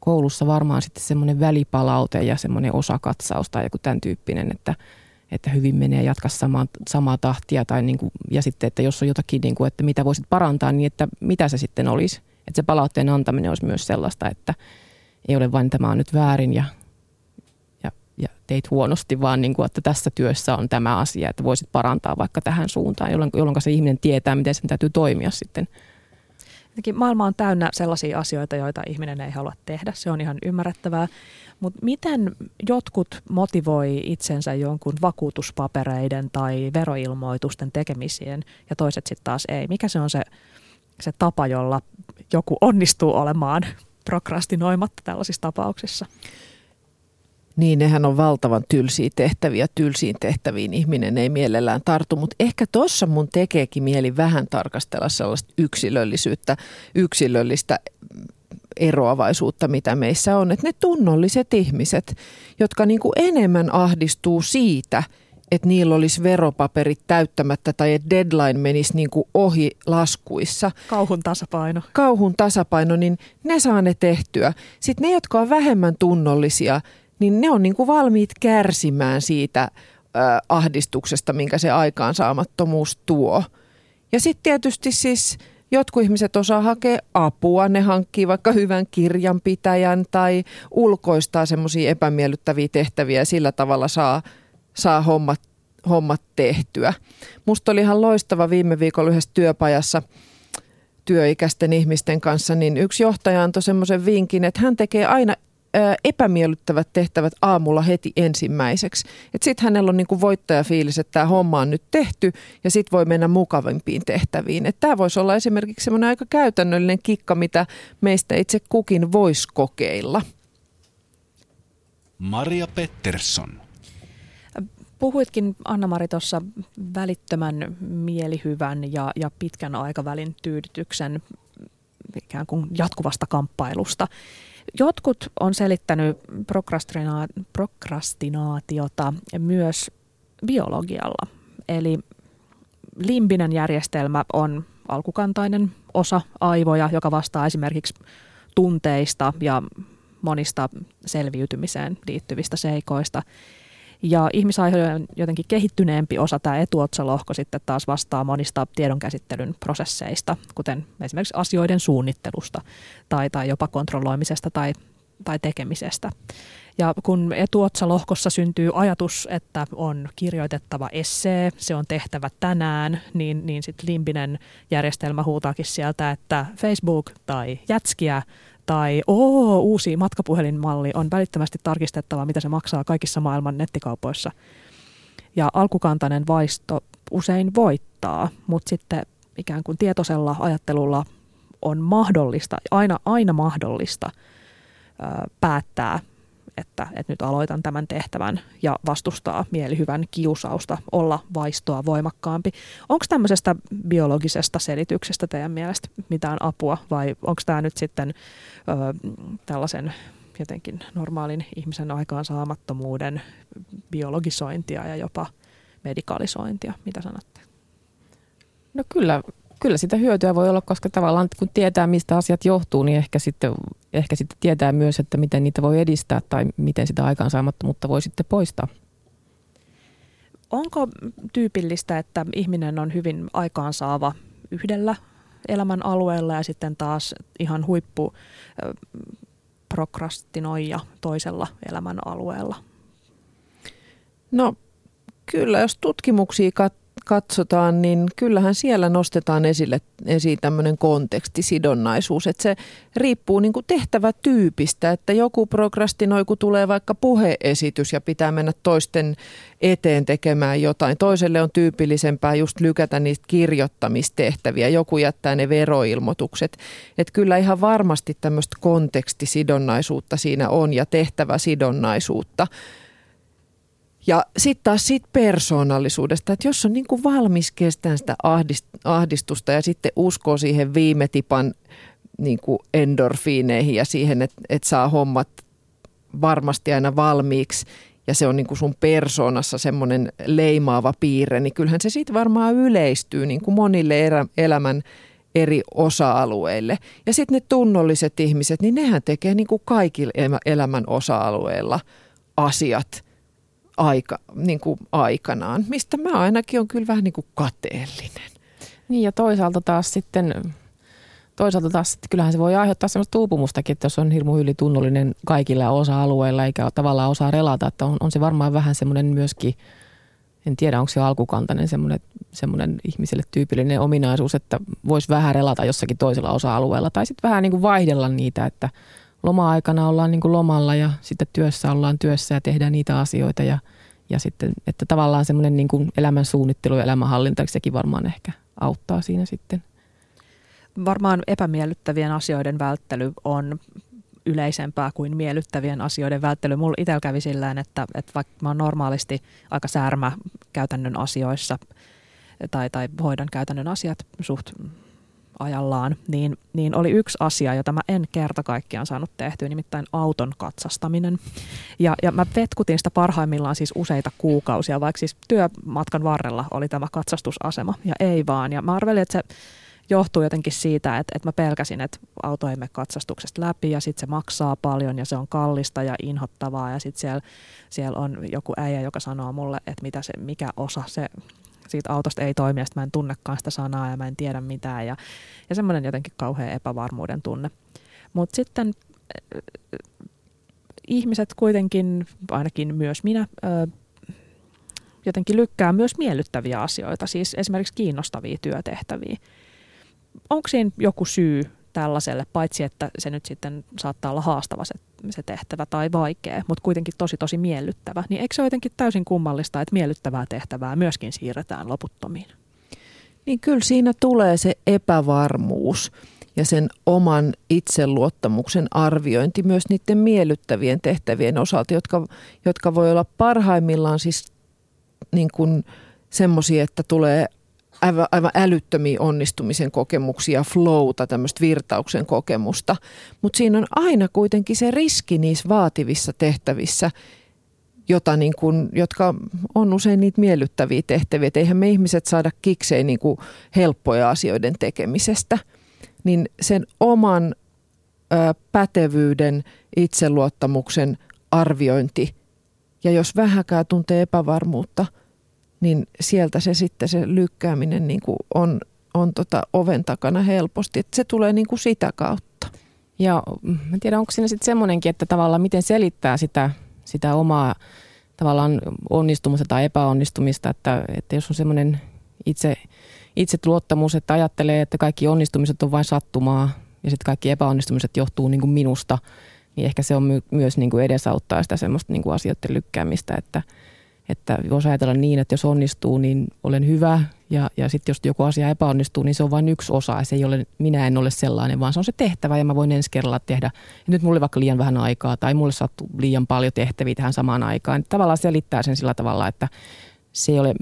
koulussa varmaan sitten semmoinen välipalaute ja semmoinen osakatsaus tai joku tämän tyyppinen, että – että hyvin menee jatka samaa, samaa tahtia tai niin kuin, ja sitten, että jos on jotakin, niin kuin, että mitä voisit parantaa, niin että mitä se sitten olisi. Että se palautteen antaminen olisi myös sellaista, että ei ole vain tämä on nyt väärin ja, ja, ja teit huonosti, vaan niin kuin, että tässä työssä on tämä asia, että voisit parantaa vaikka tähän suuntaan, jolloin, jolloin se ihminen tietää, miten sen täytyy toimia sitten. maailma on täynnä sellaisia asioita, joita ihminen ei halua tehdä. Se on ihan ymmärrettävää. Mutta miten jotkut motivoi itsensä jonkun vakuutuspapereiden tai veroilmoitusten tekemiseen ja toiset sitten taas ei? Mikä se on se, se tapa, jolla joku onnistuu olemaan prokrastinoimatta tällaisissa tapauksissa? Niin, nehän on valtavan tylsiä tehtäviä. Tylsiin tehtäviin ihminen ei mielellään tartu, mutta ehkä tuossa mun tekeekin mieli vähän tarkastella sellaista yksilöllisyyttä, yksilöllistä eroavaisuutta, mitä meissä on. Että ne tunnolliset ihmiset, jotka niin kuin enemmän ahdistuu siitä, että niillä olisi veropaperit täyttämättä tai että deadline menisi niin kuin ohi laskuissa. Kauhun tasapaino. Kauhun tasapaino, niin ne saa ne tehtyä. Sitten ne, jotka on vähemmän tunnollisia, niin ne on niin kuin valmiit kärsimään siitä äh, ahdistuksesta, minkä se aikaansaamattomuus tuo. Ja sitten tietysti siis jotkut ihmiset osaa hakea apua, ne hankkii vaikka hyvän kirjanpitäjän tai ulkoistaa semmoisia epämiellyttäviä tehtäviä ja sillä tavalla saa, saa hommat, hommat tehtyä. Musta oli ihan loistava viime viikolla yhdessä työpajassa työikäisten ihmisten kanssa, niin yksi johtaja antoi semmoisen vinkin, että hän tekee aina epämiellyttävät tehtävät aamulla heti ensimmäiseksi. Sitten hänellä on niinku voittajafiilis, että tämä homma on nyt tehty ja sitten voi mennä mukavimpiin tehtäviin. Tämä voisi olla esimerkiksi semmoinen aika käytännöllinen kikka, mitä meistä itse kukin voisi kokeilla. Maria Pettersson. Puhuitkin Anna-Mari tuossa välittömän mielihyvän ja, ja pitkän aikavälin tyydytyksen ikään kuin jatkuvasta kamppailusta. Jotkut on selittänyt prokrastina- prokrastinaatiota myös biologialla. Eli limbinen järjestelmä on alkukantainen osa aivoja, joka vastaa esimerkiksi tunteista ja monista selviytymiseen liittyvistä seikoista. Ja ihmisaiheuden jotenkin kehittyneempi osa, tämä etuotsalohko, sitten taas vastaa monista tiedonkäsittelyn prosesseista, kuten esimerkiksi asioiden suunnittelusta tai, tai jopa kontrolloimisesta tai, tai tekemisestä. Ja kun etuotsalohkossa syntyy ajatus, että on kirjoitettava essee, se on tehtävä tänään, niin, niin sitten limbinen järjestelmä huutaakin sieltä, että Facebook tai jätskiä tai oo, uusi matkapuhelinmalli on välittömästi tarkistettava, mitä se maksaa kaikissa maailman nettikaupoissa. Ja alkukantainen vaisto usein voittaa, mutta sitten ikään kuin tietoisella ajattelulla on mahdollista, aina, aina mahdollista päättää että, että nyt aloitan tämän tehtävän ja vastustaa mielihyvän kiusausta olla vaistoa voimakkaampi. Onko tämmöisestä biologisesta selityksestä teidän mielestä mitään apua vai onko tämä nyt sitten ö, tällaisen jotenkin normaalin ihmisen aikaansaamattomuuden biologisointia ja jopa medikalisointia? Mitä sanotte? No kyllä kyllä sitä hyötyä voi olla, koska tavallaan kun tietää, mistä asiat johtuu, niin ehkä sitten, ehkä sitten tietää myös, että miten niitä voi edistää tai miten sitä aikaansaamattomuutta voi sitten poistaa. Onko tyypillistä, että ihminen on hyvin aikaansaava yhdellä elämän alueella ja sitten taas ihan huippu prokrastinoija toisella elämän alueella? No kyllä, jos tutkimuksia kat- katsotaan, niin kyllähän siellä nostetaan esille esiin tämmöinen kontekstisidonnaisuus, että se riippuu niin kuin tehtävätyypistä, että joku prokrastinoi, kun tulee vaikka puheesitys ja pitää mennä toisten eteen tekemään jotain. Toiselle on tyypillisempää just lykätä niistä kirjoittamistehtäviä, joku jättää ne veroilmoitukset. Että kyllä ihan varmasti tämmöistä kontekstisidonnaisuutta siinä on ja tehtäväsidonnaisuutta. Ja sitten taas sit persoonallisuudesta, että jos on niin kuin valmis kestämään sitä ahdistusta ja sitten uskoo siihen viime tipan niin kuin endorfiineihin ja siihen, että, että saa hommat varmasti aina valmiiksi ja se on niin kuin sun persoonassa semmoinen leimaava piirre, niin kyllähän se sitten varmaan yleistyy niin kuin monille elämän eri osa-alueille. Ja sitten ne tunnolliset ihmiset, niin nehän tekee niin kuin kaikilla elämän osa-alueilla asiat – aika, niin kuin aikanaan, mistä mä ainakin on kyllä vähän niin kuin kateellinen. Niin ja toisaalta taas sitten, toisaalta taas sitten kyllähän se voi aiheuttaa sellaista tuupumustakin, että jos on hirmu ylitunnollinen kaikilla osa-alueilla eikä tavallaan osaa relata, että on, on se varmaan vähän semmoinen myöskin en tiedä onko se alkukantainen semmoinen, semmoinen ihmiselle tyypillinen ominaisuus, että voisi vähän relata jossakin toisella osa-alueella tai sitten vähän niin kuin vaihdella niitä, että loma-aikana ollaan niin kuin lomalla ja sitten työssä ollaan työssä ja tehdään niitä asioita ja, ja sitten, että tavallaan semmoinen niin kuin elämän suunnittelu ja elämänhallinta, sekin varmaan ehkä auttaa siinä sitten. Varmaan epämiellyttävien asioiden välttely on yleisempää kuin miellyttävien asioiden välttely. Mulla itsellä kävi sillä että, että vaikka mä oon normaalisti aika särmä käytännön asioissa tai, tai hoidan käytännön asiat suht ajallaan, niin, niin oli yksi asia, jota mä en kerta kaikkiaan saanut tehtyä, nimittäin auton katsastaminen. Ja, ja mä vetkutin sitä parhaimmillaan siis useita kuukausia, vaikka siis työmatkan varrella oli tämä katsastusasema, ja ei vaan. Ja mä arvelin, että se johtuu jotenkin siitä, että, että mä pelkäsin, että auto ei mene katsastuksesta läpi ja sitten se maksaa paljon ja se on kallista ja inhottavaa ja sitten siellä, siellä on joku äijä, joka sanoo mulle, että mitä se, mikä osa se siitä autosta ei toimi ja mä en tunnekaan sitä sanaa ja mä en tiedä mitään ja, ja semmoinen jotenkin kauhean epävarmuuden tunne. Mutta sitten äh, ihmiset kuitenkin, ainakin myös minä, äh, jotenkin lykkää myös miellyttäviä asioita, siis esimerkiksi kiinnostavia työtehtäviä onko siinä joku syy tällaiselle, paitsi että se nyt sitten saattaa olla haastava se, se tehtävä tai vaikea, mutta kuitenkin tosi tosi miellyttävä, niin eikö se ole jotenkin täysin kummallista, että miellyttävää tehtävää myöskin siirretään loputtomiin? Niin kyllä siinä tulee se epävarmuus ja sen oman itseluottamuksen arviointi myös niiden miellyttävien tehtävien osalta, jotka, jotka voi olla parhaimmillaan siis niin kuin semmoisia, että tulee aivan, aivan älyttömiä onnistumisen kokemuksia, flowta, tämmöistä virtauksen kokemusta. Mutta siinä on aina kuitenkin se riski niissä vaativissa tehtävissä, jota niin kun, jotka on usein niitä miellyttäviä tehtäviä. Et eihän me ihmiset saada kikseen niin helppoja asioiden tekemisestä. Niin sen oman ö, pätevyyden, itseluottamuksen arviointi ja jos vähäkään tuntee epävarmuutta – niin sieltä se sitten se lykkääminen niin kuin on, on tota oven takana helposti. että se tulee niin kuin sitä kautta. Ja mä tiedän, onko siinä sitten semmoinenkin, että tavallaan miten selittää sitä, sitä omaa tavallaan onnistumista tai epäonnistumista, että, että jos on semmoinen itse, itse luottamus, että ajattelee, että kaikki onnistumiset on vain sattumaa ja sitten kaikki epäonnistumiset johtuu niin kuin minusta, niin ehkä se on my, myös niin kuin edesauttaa sitä semmoista niin kuin asioiden lykkäämistä, että – että voisi ajatella niin, että jos onnistuu, niin olen hyvä ja, ja sitten jos joku asia epäonnistuu, niin se on vain yksi osa. Se ei ole, minä en ole sellainen, vaan se on se tehtävä ja mä voin ensi kerralla tehdä. Ja nyt mulle vaikka liian vähän aikaa tai mulle sattuu liian paljon tehtäviä tähän samaan aikaan. Tavallaan selittää sen sillä tavalla, että se ei ole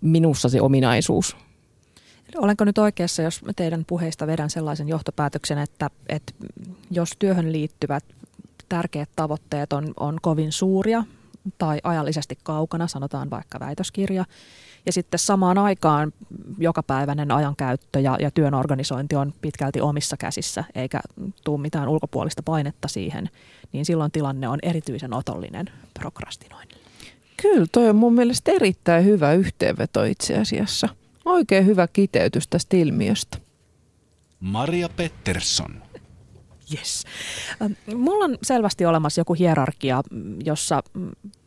minussa se ominaisuus. Olenko nyt oikeassa, jos teidän puheista vedän sellaisen johtopäätöksen, että, että jos työhön liittyvät tärkeät tavoitteet on, on kovin suuria, tai ajallisesti kaukana, sanotaan vaikka väitöskirja. Ja sitten samaan aikaan jokapäiväinen ajankäyttö ja, ja työn organisointi on pitkälti omissa käsissä, eikä tule mitään ulkopuolista painetta siihen, niin silloin tilanne on erityisen otollinen prokrastinoinnille. Kyllä, toi on mun mielestä erittäin hyvä yhteenveto itse asiassa. Oikein hyvä kiteytys tästä ilmiöstä. Maria Pettersson. Yes. Mulla on selvästi olemassa joku hierarkia, jossa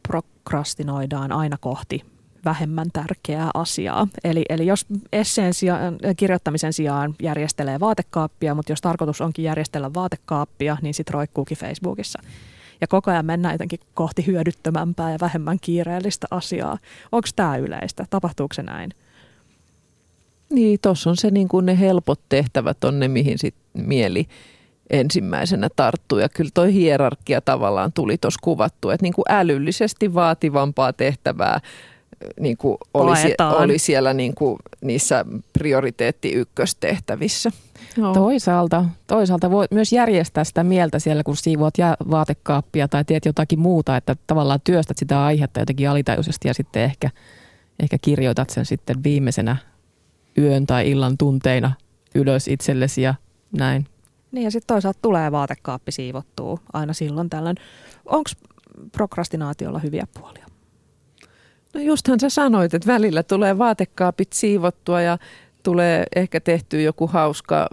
prokrastinoidaan aina kohti vähemmän tärkeää asiaa. Eli, eli jos esseen sijaan, kirjoittamisen sijaan järjestelee vaatekaappia, mutta jos tarkoitus onkin järjestellä vaatekaappia, niin sitten roikkuukin Facebookissa. Ja koko ajan mennään jotenkin kohti hyödyttömämpää ja vähemmän kiireellistä asiaa. Onko tämä yleistä? Tapahtuuko se näin? Niin, tuossa on se niin kuin ne helpot tehtävät on ne, mihin sit mieli ensimmäisenä tarttuu. Ja kyllä toi hierarkia tavallaan tuli tuossa kuvattu, että niin kuin älyllisesti vaativampaa tehtävää niin kuin oli, sie- oli siellä niin kuin niissä prioriteetti ykköstehtävissä. Joo. Toisaalta, toisaalta voi myös järjestää sitä mieltä siellä, kun siivoat ja vaatekaappia tai teet jotakin muuta, että tavallaan työstät sitä aihetta jotenkin alitajuisesti ja sitten ehkä, ehkä kirjoitat sen sitten viimeisenä yön tai illan tunteina ylös itsellesi ja näin. Niin ja sitten toisaalta tulee vaatekaappi siivottua aina silloin tällöin. Onko prokrastinaatiolla hyviä puolia? No justhan sä sanoit, että välillä tulee vaatekaapit siivottua ja tulee ehkä tehty joku hauska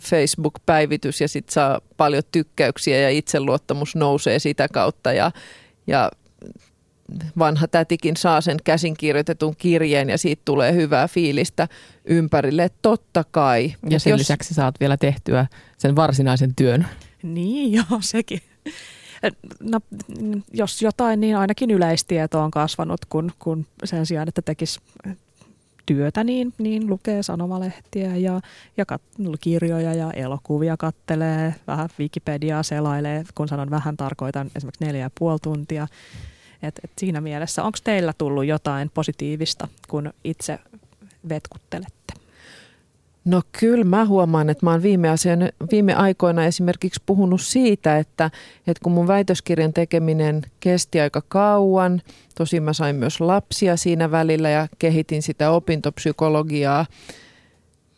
Facebook-päivitys ja sitten saa paljon tykkäyksiä ja itseluottamus nousee sitä kautta ja, ja vanha tätikin saa sen käsinkirjoitetun kirjeen ja siitä tulee hyvää fiilistä ympärille. Totta kai. Ja sen jos... lisäksi saat vielä tehtyä sen varsinaisen työn. Niin joo, sekin. No, jos jotain, niin ainakin yleistieto on kasvanut, kun, kun sen sijaan, että tekisi työtä, niin, niin lukee sanomalehtiä ja, ja kat, kirjoja ja elokuvia kattelee, vähän Wikipediaa selailee, kun sanon vähän tarkoitan esimerkiksi neljä ja puoli tuntia. Et, et siinä mielessä, onko teillä tullut jotain positiivista, kun itse vetkuttelette? No kyllä mä huomaan, että mä oon viime, asian, viime aikoina esimerkiksi puhunut siitä, että, että kun mun väitöskirjan tekeminen kesti aika kauan, tosi mä sain myös lapsia siinä välillä ja kehitin sitä opintopsykologiaa,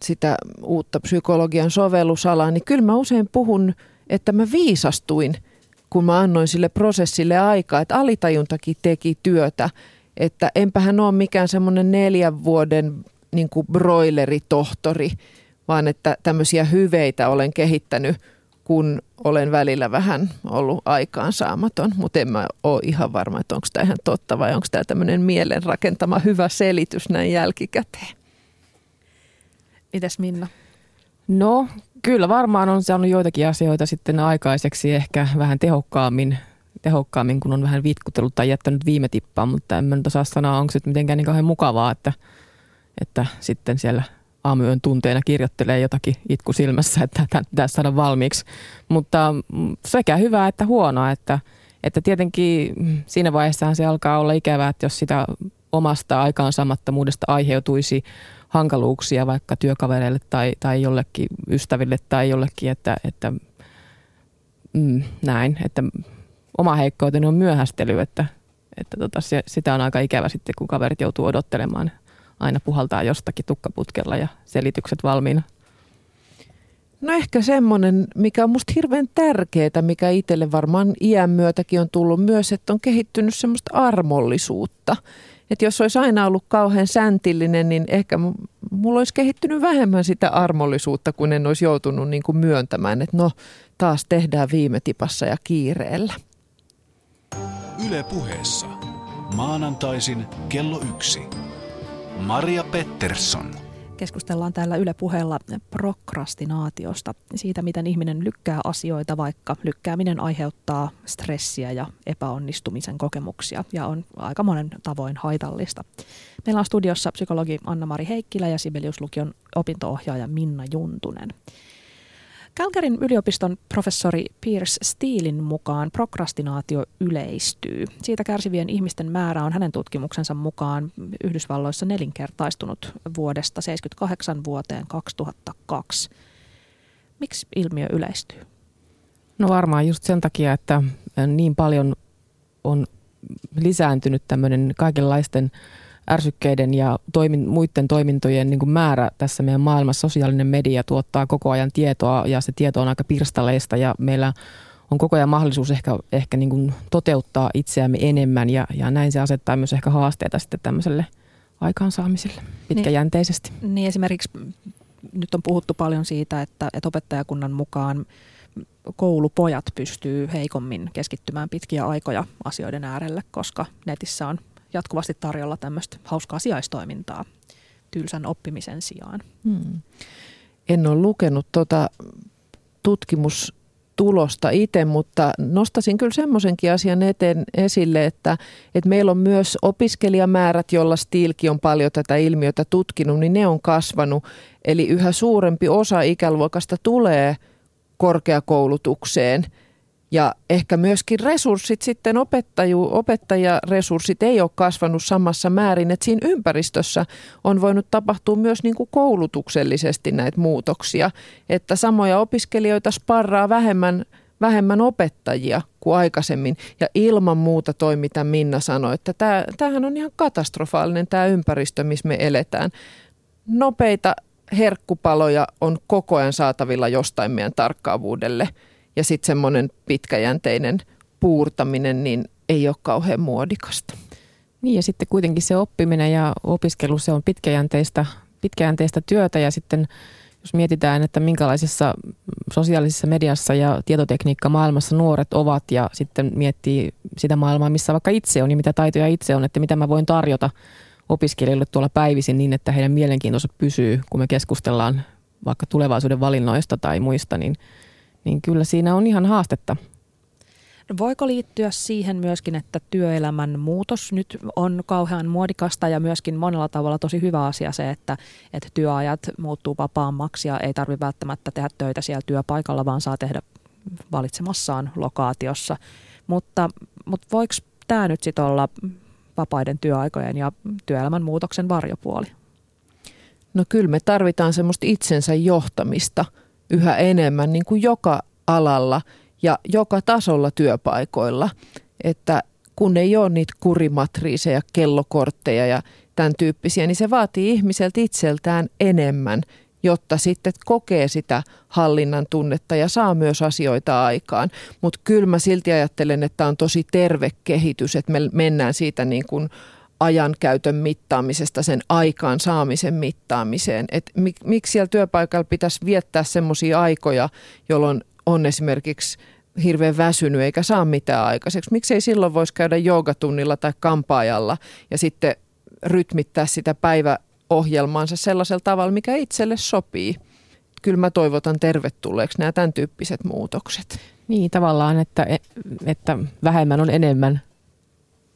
sitä uutta psykologian sovellusalaa, niin kyllä mä usein puhun, että mä viisastuin, kun mä annoin sille prosessille aikaa, että alitajuntakin teki työtä, että enpähän ole mikään semmoinen neljän vuoden niin kuin broileritohtori, vaan että tämmöisiä hyveitä olen kehittänyt, kun olen välillä vähän ollut aikaansaamaton, mutta en mä ole ihan varma, että onko tämä ihan totta vai onko tämä tämmöinen mielen rakentama hyvä selitys näin jälkikäteen. Mites Minna? No kyllä varmaan on saanut joitakin asioita sitten aikaiseksi ehkä vähän tehokkaammin, tehokkaammin kun on vähän vitkutellut tai jättänyt viime tippaan, mutta en mä nyt osaa sanoa, onko se mitenkään niin kauhean mukavaa, että – että sitten siellä aamuyön tunteena kirjoittelee jotakin itku silmässä, että tämä pitäisi saada valmiiksi. Mutta mm, sekä hyvää että huonoa, että, että tietenkin siinä vaiheessahan se alkaa olla ikävää, että jos sitä omasta aikaansaamattomuudesta aiheutuisi hankaluuksia vaikka työkavereille tai, tai jollekin ystäville tai jollekin, että, että mm, näin, että oma heikkouteni on myöhästely, että, että tota, se, sitä on aika ikävä sitten, kun kaverit joutuu odottelemaan aina puhaltaa jostakin tukkaputkella ja selitykset valmiina? No ehkä semmoinen, mikä on musta hirveän tärkeää, mikä itselle varmaan iän myötäkin on tullut myös, että on kehittynyt semmoista armollisuutta. Että jos olisi aina ollut kauhean säntillinen, niin ehkä mulla olisi kehittynyt vähemmän sitä armollisuutta, kun en olisi joutunut niin kuin myöntämään, että no taas tehdään viime tipassa ja kiireellä. Yle puheessa. Maanantaisin kello yksi. Maria Pettersson. Keskustellaan täällä Yle puheella prokrastinaatiosta, siitä miten ihminen lykkää asioita, vaikka lykkääminen aiheuttaa stressiä ja epäonnistumisen kokemuksia ja on aika monen tavoin haitallista. Meillä on studiossa psykologi Anna-Mari Heikkilä ja Sibelius Lukion opintoohjaaja Minna Juntunen. Calgaryn yliopiston professori Pierce Steelin mukaan prokrastinaatio yleistyy. Siitä kärsivien ihmisten määrä on hänen tutkimuksensa mukaan Yhdysvalloissa nelinkertaistunut vuodesta 1978 vuoteen 2002. Miksi ilmiö yleistyy? No varmaan just sen takia, että niin paljon on lisääntynyt tämmöinen kaikenlaisten ärsykkeiden ja toimin, muiden toimintojen niin kuin määrä tässä meidän maailmassa. Sosiaalinen media tuottaa koko ajan tietoa ja se tieto on aika pirstaleista ja meillä on koko ajan mahdollisuus ehkä, ehkä niin kuin toteuttaa itseämme enemmän ja, ja näin se asettaa myös ehkä haasteita sitten tämmöiselle aikaansaamiselle pitkäjänteisesti. Niin, niin esimerkiksi nyt on puhuttu paljon siitä, että, että opettajakunnan mukaan koulupojat pystyy heikommin keskittymään pitkiä aikoja asioiden äärelle, koska netissä on jatkuvasti tarjolla tämmöistä hauskaa sijaistoimintaa tylsän oppimisen sijaan. Hmm. En ole lukenut tuota tutkimustulosta itse, mutta nostasin kyllä semmoisenkin asian eteen esille, että, että meillä on myös opiskelijamäärät, jolla Stilki on paljon tätä ilmiötä tutkinut, niin ne on kasvanut. Eli yhä suurempi osa ikäluokasta tulee korkeakoulutukseen – ja ehkä myöskin resurssit sitten opettajia opettajaresurssit ei ole kasvanut samassa määrin, että siinä ympäristössä on voinut tapahtua myös niin kuin koulutuksellisesti näitä muutoksia, että samoja opiskelijoita sparraa vähemmän vähemmän opettajia kuin aikaisemmin. Ja ilman muuta toi, mitä Minna sanoi, että tämä, tämähän on ihan katastrofaalinen tämä ympäristö, missä me eletään. Nopeita herkkupaloja on koko ajan saatavilla jostain meidän tarkkaavuudelle – ja sitten semmoinen pitkäjänteinen puurtaminen niin ei ole kauhean muodikasta. Niin ja sitten kuitenkin se oppiminen ja opiskelu, se on pitkäjänteistä, pitkäjänteistä työtä ja sitten jos mietitään, että minkälaisessa sosiaalisessa mediassa ja tietotekniikka maailmassa nuoret ovat ja sitten miettii sitä maailmaa, missä vaikka itse on ja mitä taitoja itse on, että mitä mä voin tarjota opiskelijoille tuolla päivisin niin, että heidän mielenkiintonsa pysyy, kun me keskustellaan vaikka tulevaisuuden valinnoista tai muista, niin, niin kyllä siinä on ihan haastetta. No voiko liittyä siihen myöskin, että työelämän muutos nyt on kauhean muodikasta ja myöskin monella tavalla tosi hyvä asia se, että, että työajat muuttuu vapaammaksi ja ei tarvitse välttämättä tehdä töitä siellä työpaikalla, vaan saa tehdä valitsemassaan lokaatiossa. Mutta, mutta voiko tämä nyt sitten olla vapaiden työaikojen ja työelämän muutoksen varjopuoli? No kyllä me tarvitaan semmoista itsensä johtamista yhä enemmän niin kuin joka alalla ja joka tasolla työpaikoilla. Että kun ei ole niitä kurimatriiseja, kellokortteja ja tämän tyyppisiä, niin se vaatii ihmiseltä itseltään enemmän, jotta sitten kokee sitä hallinnan tunnetta ja saa myös asioita aikaan. Mutta kyllä mä silti ajattelen, että on tosi terve kehitys, että me mennään siitä niin kuin ajankäytön mittaamisesta sen aikaan saamisen mittaamiseen. Et mik, miksi siellä työpaikalla pitäisi viettää semmoisia aikoja, jolloin on esimerkiksi hirveän väsynyt eikä saa mitään aikaiseksi. Miksei silloin voisi käydä joogatunnilla tai kampaajalla ja sitten rytmittää sitä päiväohjelmaansa sellaisella tavalla, mikä itselle sopii. Kyllä mä toivotan tervetulleeksi nämä tämän tyyppiset muutokset. Niin, tavallaan, että, että vähemmän on enemmän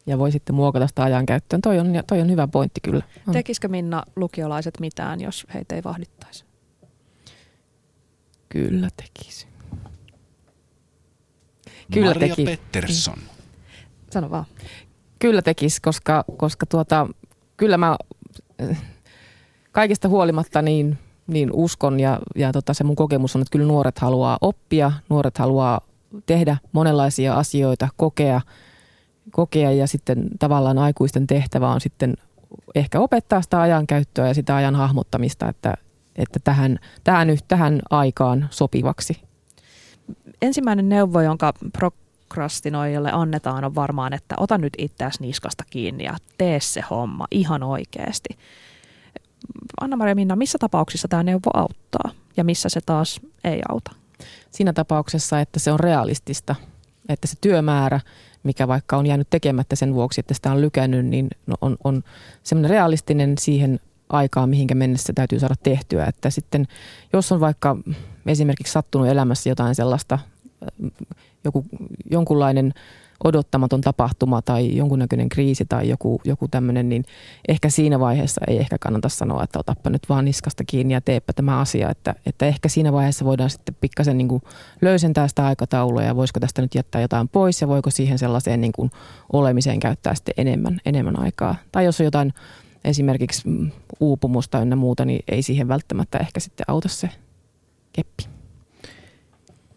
ja voi sitten muokata sitä ajankäyttöön. Toi on, toi on hyvä pointti kyllä. On. Tekisikö Minna lukiolaiset mitään, jos heitä ei vahdittaisi? Kyllä tekisi. Kyllä Maria teki. Pettersson. Sano vaan. Kyllä tekisi, koska, koska tuota, kyllä mä kaikesta huolimatta niin, niin uskon ja, ja tota, se mun kokemus on, että kyllä nuoret haluaa oppia, nuoret haluaa tehdä monenlaisia asioita, kokea – kokea ja sitten tavallaan aikuisten tehtävä on sitten ehkä opettaa sitä ajankäyttöä ja sitä ajan hahmottamista, että, että tähän, tähän, tähän aikaan sopivaksi. Ensimmäinen neuvo, jonka prokrastinoijalle annetaan on varmaan, että ota nyt itseäsi niskasta kiinni ja tee se homma ihan oikeasti. Anna-Maria Minna, missä tapauksissa tämä neuvo auttaa ja missä se taas ei auta? Siinä tapauksessa, että se on realistista, että se työmäärä mikä vaikka on jäänyt tekemättä sen vuoksi, että sitä on lykännyt, niin no, on, on semmoinen realistinen siihen aikaan, mihinkä mennessä täytyy saada tehtyä. Että sitten jos on vaikka esimerkiksi sattunut elämässä jotain sellaista, joku, jonkunlainen odottamaton tapahtuma tai jonkunnäköinen kriisi tai joku, joku tämmöinen, niin ehkä siinä vaiheessa ei ehkä kannata sanoa, että otappa nyt vaan niskasta kiinni ja teepä tämä asia. Että, että ehkä siinä vaiheessa voidaan sitten pikkasen niin löysentää sitä aikataulua ja voisiko tästä nyt jättää jotain pois ja voiko siihen sellaiseen niin kuin olemiseen käyttää sitten enemmän, enemmän aikaa. Tai jos on jotain esimerkiksi uupumusta ynnä muuta, niin ei siihen välttämättä ehkä sitten auta se keppi.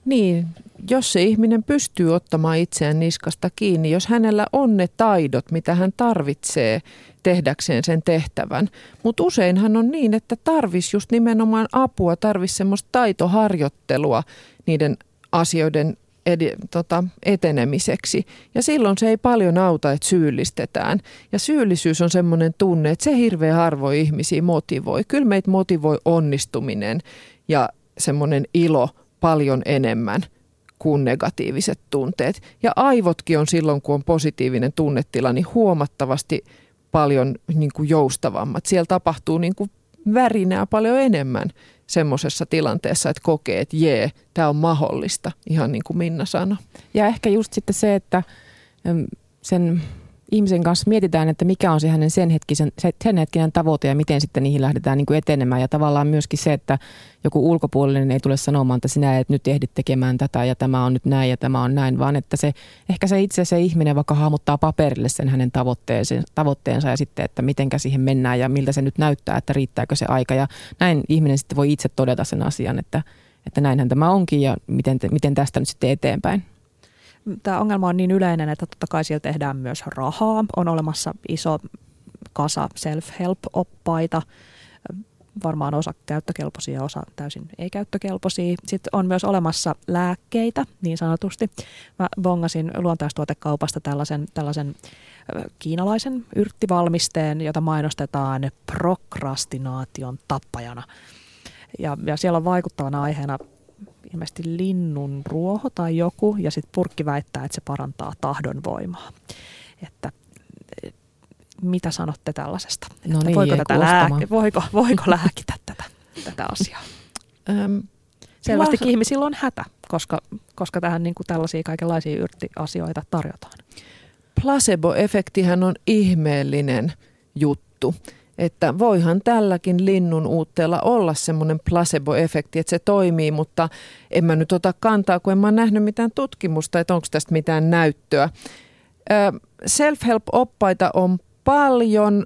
Niin, jos se ihminen pystyy ottamaan itseään niskasta kiinni, jos hänellä on ne taidot, mitä hän tarvitsee tehdäkseen sen tehtävän. Mutta useinhan on niin, että tarvis just nimenomaan apua, tarvis semmoista taitoharjoittelua niiden asioiden ed- tota, etenemiseksi. Ja silloin se ei paljon auta, että syyllistetään. Ja syyllisyys on semmoinen tunne, että se hirveän harvoin ihmisiä motivoi. Kyllä meitä motivoi onnistuminen ja semmoinen ilo paljon enemmän – kuin negatiiviset tunteet. Ja aivotkin on silloin, kun on positiivinen tunnetila, niin huomattavasti paljon niin kuin joustavammat. Siellä tapahtuu niin kuin värinää paljon enemmän semmoisessa tilanteessa, että kokee, että jee, tämä on mahdollista, ihan niin kuin Minna sanoi. Ja ehkä just sitten se, että sen ihmisen kanssa mietitään, että mikä on se hänen sen, hetkisen, sen hetkinen tavoite ja miten sitten niihin lähdetään niin kuin etenemään. Ja tavallaan myöskin se, että joku ulkopuolinen ei tule sanomaan, että sinä et nyt ehdi tekemään tätä ja tämä on nyt näin ja tämä on näin, vaan että se, ehkä se itse se ihminen vaikka hahmottaa paperille sen hänen tavoitteensa ja sitten, että mitenkä siihen mennään ja miltä se nyt näyttää, että riittääkö se aika. Ja näin ihminen sitten voi itse todeta sen asian, että, että näinhän tämä onkin ja miten, miten tästä nyt sitten eteenpäin tämä ongelma on niin yleinen, että totta kai siellä tehdään myös rahaa. On olemassa iso kasa self-help-oppaita, varmaan osa käyttökelpoisia ja osa täysin ei-käyttökelpoisia. Sitten on myös olemassa lääkkeitä, niin sanotusti. Mä bongasin luontaistuotekaupasta tällaisen, tällaisen kiinalaisen yrttivalmisteen, jota mainostetaan prokrastinaation tappajana. Ja, ja siellä on vaikuttavana aiheena ilmeisesti linnun ruoho tai joku, ja sitten purkki väittää, että se parantaa tahdonvoimaa. Että mitä sanotte tällaisesta? No että niin, voiko, tätä lääke, voiko, voiko lääkitä tätä, tätä asiaa? Öm, Selvästikin Las... ihmisillä on hätä, koska, koska tähän niin kuin tällaisia kaikenlaisia yrttiasioita tarjotaan. Placebo-efektihän on ihmeellinen juttu. Että voihan tälläkin linnun uutteella olla semmoinen placebo-efekti, että se toimii, mutta en mä nyt ota kantaa, kun en mä nähnyt mitään tutkimusta, että onko tästä mitään näyttöä. Self-help-oppaita on paljon,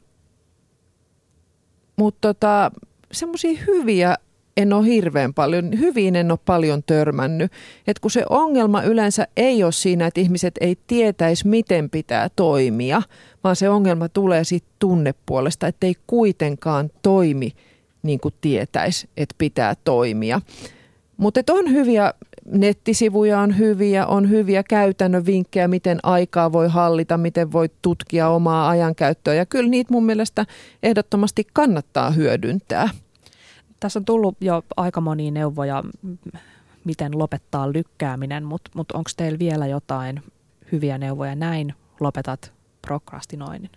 mutta tota, semmoisia hyviä en ole hirveän paljon, hyvin en ole paljon törmännyt. Et kun se ongelma yleensä ei ole siinä, että ihmiset ei tietäisi, miten pitää toimia, vaan se ongelma tulee siitä tunnepuolesta, että ei kuitenkaan toimi niin kuin tietäisi, että pitää toimia. Mutta on hyviä nettisivuja, on hyviä, on hyviä käytännön vinkkejä, miten aikaa voi hallita, miten voi tutkia omaa ajankäyttöä. Ja kyllä niitä mun mielestä ehdottomasti kannattaa hyödyntää. Tässä on tullut jo aika monia neuvoja, miten lopettaa lykkääminen, mutta mut, mut onko teillä vielä jotain hyviä neuvoja? Näin lopetat prokrastinoinnin.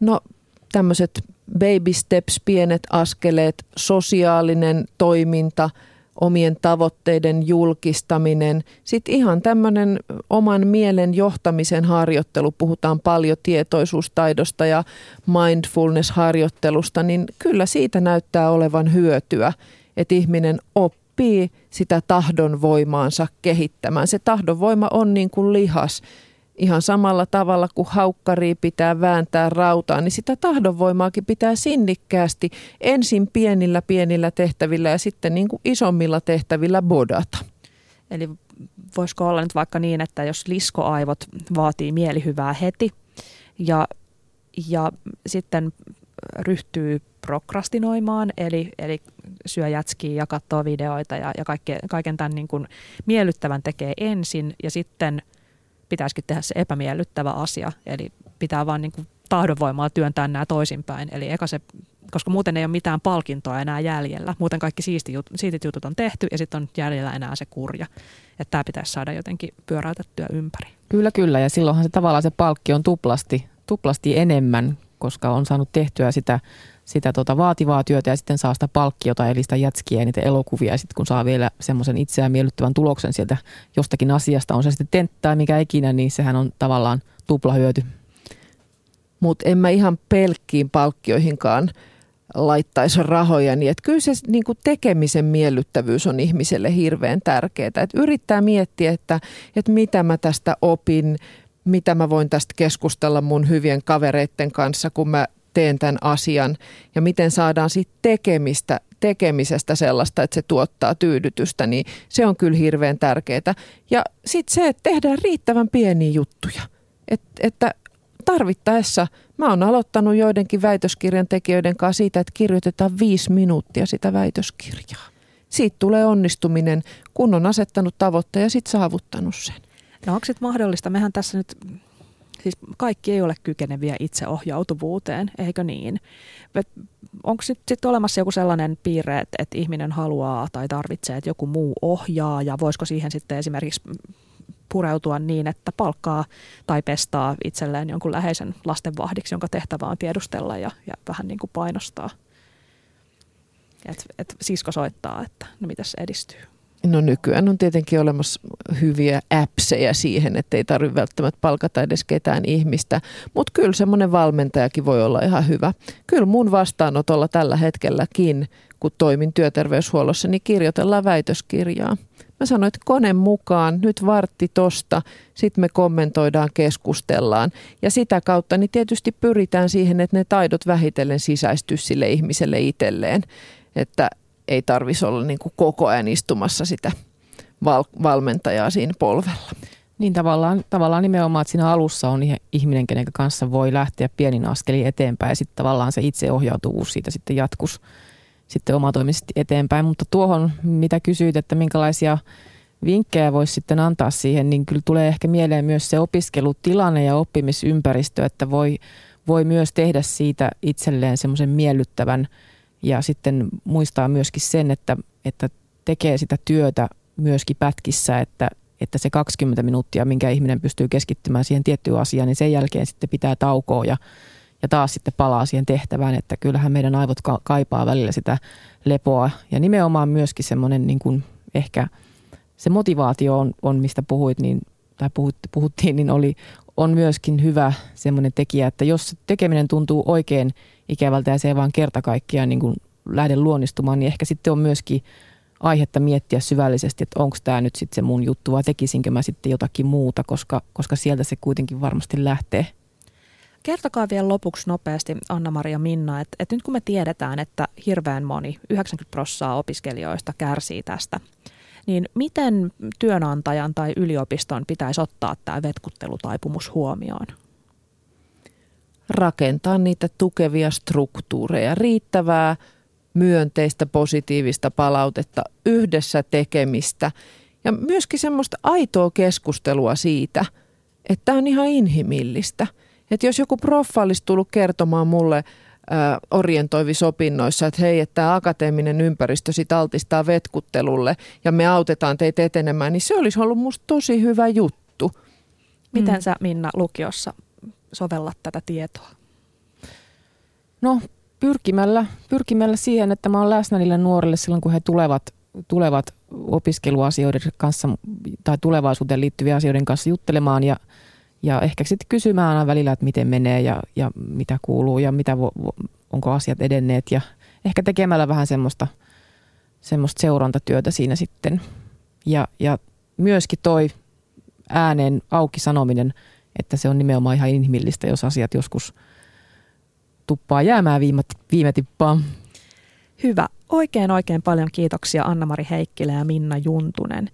No tämmöiset baby steps, pienet askeleet, sosiaalinen toiminta – omien tavoitteiden julkistaminen. Sitten ihan tämmöinen oman mielen johtamisen harjoittelu, puhutaan paljon tietoisuustaidosta ja mindfulness-harjoittelusta, niin kyllä siitä näyttää olevan hyötyä, että ihminen oppii sitä tahdonvoimaansa kehittämään. Se tahdonvoima on niin kuin lihas ihan samalla tavalla kuin haukkari pitää vääntää rautaa, niin sitä tahdonvoimaakin pitää sinnikkäästi ensin pienillä pienillä tehtävillä ja sitten niin kuin isommilla tehtävillä bodata. Eli voisiko olla nyt vaikka niin, että jos liskoaivot vaatii mielihyvää heti ja, ja sitten ryhtyy prokrastinoimaan, eli, eli syö jätskiä ja katsoo videoita ja, ja kaikke, kaiken tämän niin kuin miellyttävän tekee ensin ja sitten – pitäisikin tehdä se epämiellyttävä asia. Eli pitää vaan niin kuin tahdonvoimalla työntää nämä toisinpäin. Eli eka se, koska muuten ei ole mitään palkintoa enää jäljellä. Muuten kaikki siisti jut, siitit jutut on tehty ja sitten on jäljellä enää se kurja. Että tämä pitäisi saada jotenkin pyöräytettyä ympäri. Kyllä, kyllä. Ja silloinhan se tavallaan se palkki on tuplasti, tuplasti enemmän, koska on saanut tehtyä sitä sitä tota vaativaa työtä ja sitten saa sitä palkkiota, eli sitä jätskiä ja niitä elokuvia. Ja sitten kun saa vielä semmoisen itseään miellyttävän tuloksen sieltä jostakin asiasta, on se sitten tenttää mikä ikinä, niin sehän on tavallaan tuplahyöty. Mutta en mä ihan pelkkiin palkkioihinkaan laittaisi rahoja, niin että kyllä se niin kuin tekemisen miellyttävyys on ihmiselle hirveän tärkeää. Että yrittää miettiä, että, että mitä mä tästä opin, mitä mä voin tästä keskustella mun hyvien kavereiden kanssa, kun mä teen tämän asian ja miten saadaan sitten tekemistä, tekemisestä sellaista, että se tuottaa tyydytystä, niin se on kyllä hirveän tärkeää. Ja sitten se, että tehdään riittävän pieniä juttuja. Et, että tarvittaessa, mä oon aloittanut joidenkin väitöskirjan tekijöiden kanssa siitä, että kirjoitetaan viisi minuuttia sitä väitöskirjaa. Siitä tulee onnistuminen, kun on asettanut tavoitteen ja sitten saavuttanut sen. No onko sitten mahdollista, mehän tässä nyt Siis kaikki ei ole kykeneviä itseohjautuvuuteen, eikö niin? Onko sitten sit olemassa joku sellainen piirre, että, että ihminen haluaa tai tarvitsee, että joku muu ohjaa ja voisiko siihen sitten esimerkiksi pureutua niin, että palkkaa tai pestaa itselleen jonkun läheisen lastenvahdiksi, jonka tehtävä on tiedustella ja, ja vähän niin kuin painostaa. Et, et sisko soittaa, että no mitäs edistyy. No nykyään on tietenkin olemassa hyviä appseja siihen, että ei tarvitse välttämättä palkata edes ketään ihmistä, mutta kyllä semmoinen valmentajakin voi olla ihan hyvä. Kyllä mun vastaanotolla tällä hetkelläkin, kun toimin työterveyshuollossa, niin kirjoitellaan väitöskirjaa. Mä sanoin, että kone mukaan, nyt vartti tosta, sitten me kommentoidaan, keskustellaan. Ja sitä kautta niin tietysti pyritään siihen, että ne taidot vähitellen sisäistyy sille ihmiselle itselleen. Että ei tarvitsisi olla niin kuin koko ajan istumassa sitä val- valmentajaa siinä polvella. Niin tavallaan, tavallaan nimenomaan, että siinä alussa on ihminen, kenen kanssa voi lähteä pienin askelin eteenpäin ja sitten tavallaan se itseohjautuvuus siitä sitten jatkus sitten omatoimisesti eteenpäin. Mutta tuohon, mitä kysyit, että minkälaisia vinkkejä voisi sitten antaa siihen, niin kyllä tulee ehkä mieleen myös se opiskelutilanne ja oppimisympäristö, että voi, voi myös tehdä siitä itselleen semmoisen miellyttävän ja sitten muistaa myöskin sen, että, että tekee sitä työtä myöskin pätkissä, että, että se 20 minuuttia, minkä ihminen pystyy keskittymään siihen tiettyyn asiaan, niin sen jälkeen sitten pitää taukoa ja, ja taas sitten palaa siihen tehtävään, että kyllähän meidän aivot ka- kaipaa välillä sitä lepoa. Ja nimenomaan myöskin semmoinen niin kuin ehkä se motivaatio on, on mistä puhuit, niin, tai puhut, puhuttiin, niin oli, on myöskin hyvä semmoinen tekijä, että jos tekeminen tuntuu oikein ikävältä ja se ei vaan kerta kaikkiaan niin lähde luonnistumaan, niin ehkä sitten on myöskin aihetta miettiä syvällisesti, että onko tämä nyt sitten se mun juttu vai tekisinkö mä sitten jotakin muuta, koska, koska sieltä se kuitenkin varmasti lähtee. Kertokaa vielä lopuksi nopeasti, Anna-Maria Minna, että, että nyt kun me tiedetään, että hirveän moni, 90 prosenttia opiskelijoista kärsii tästä, niin miten työnantajan tai yliopiston pitäisi ottaa tämä vetkutttelutaipumus huomioon? Rakentaa niitä tukevia struktuureja, riittävää myönteistä, positiivista palautetta, yhdessä tekemistä ja myöskin semmoista aitoa keskustelua siitä, että tämä on ihan inhimillistä. Että jos joku proffa olisi tullut kertomaan mulle – orientoivissa opinnoissa, että hei, että tämä akateeminen ympäristö sit altistaa vetkuttelulle ja me autetaan teitä etenemään, niin se olisi ollut musta tosi hyvä juttu. Miten mm. sä Minna lukiossa sovellat tätä tietoa? No pyrkimällä, pyrkimällä siihen, että mä oon läsnä niille nuorille silloin, kun he tulevat, tulevat opiskeluasioiden kanssa tai tulevaisuuteen liittyviä asioiden kanssa juttelemaan ja – ja ehkä sitten kysymään aina välillä, että miten menee ja, ja mitä kuuluu ja mitä vo, onko asiat edenneet. Ja ehkä tekemällä vähän semmoista, semmoista seurantatyötä siinä sitten. Ja, ja myöskin toi ääneen auki sanominen, että se on nimenomaan ihan inhimillistä, jos asiat joskus tuppaa jäämään viime, viime tippaan. Hyvä. Oikein oikein paljon kiitoksia Anna-Mari Heikkilä ja Minna Juntunen.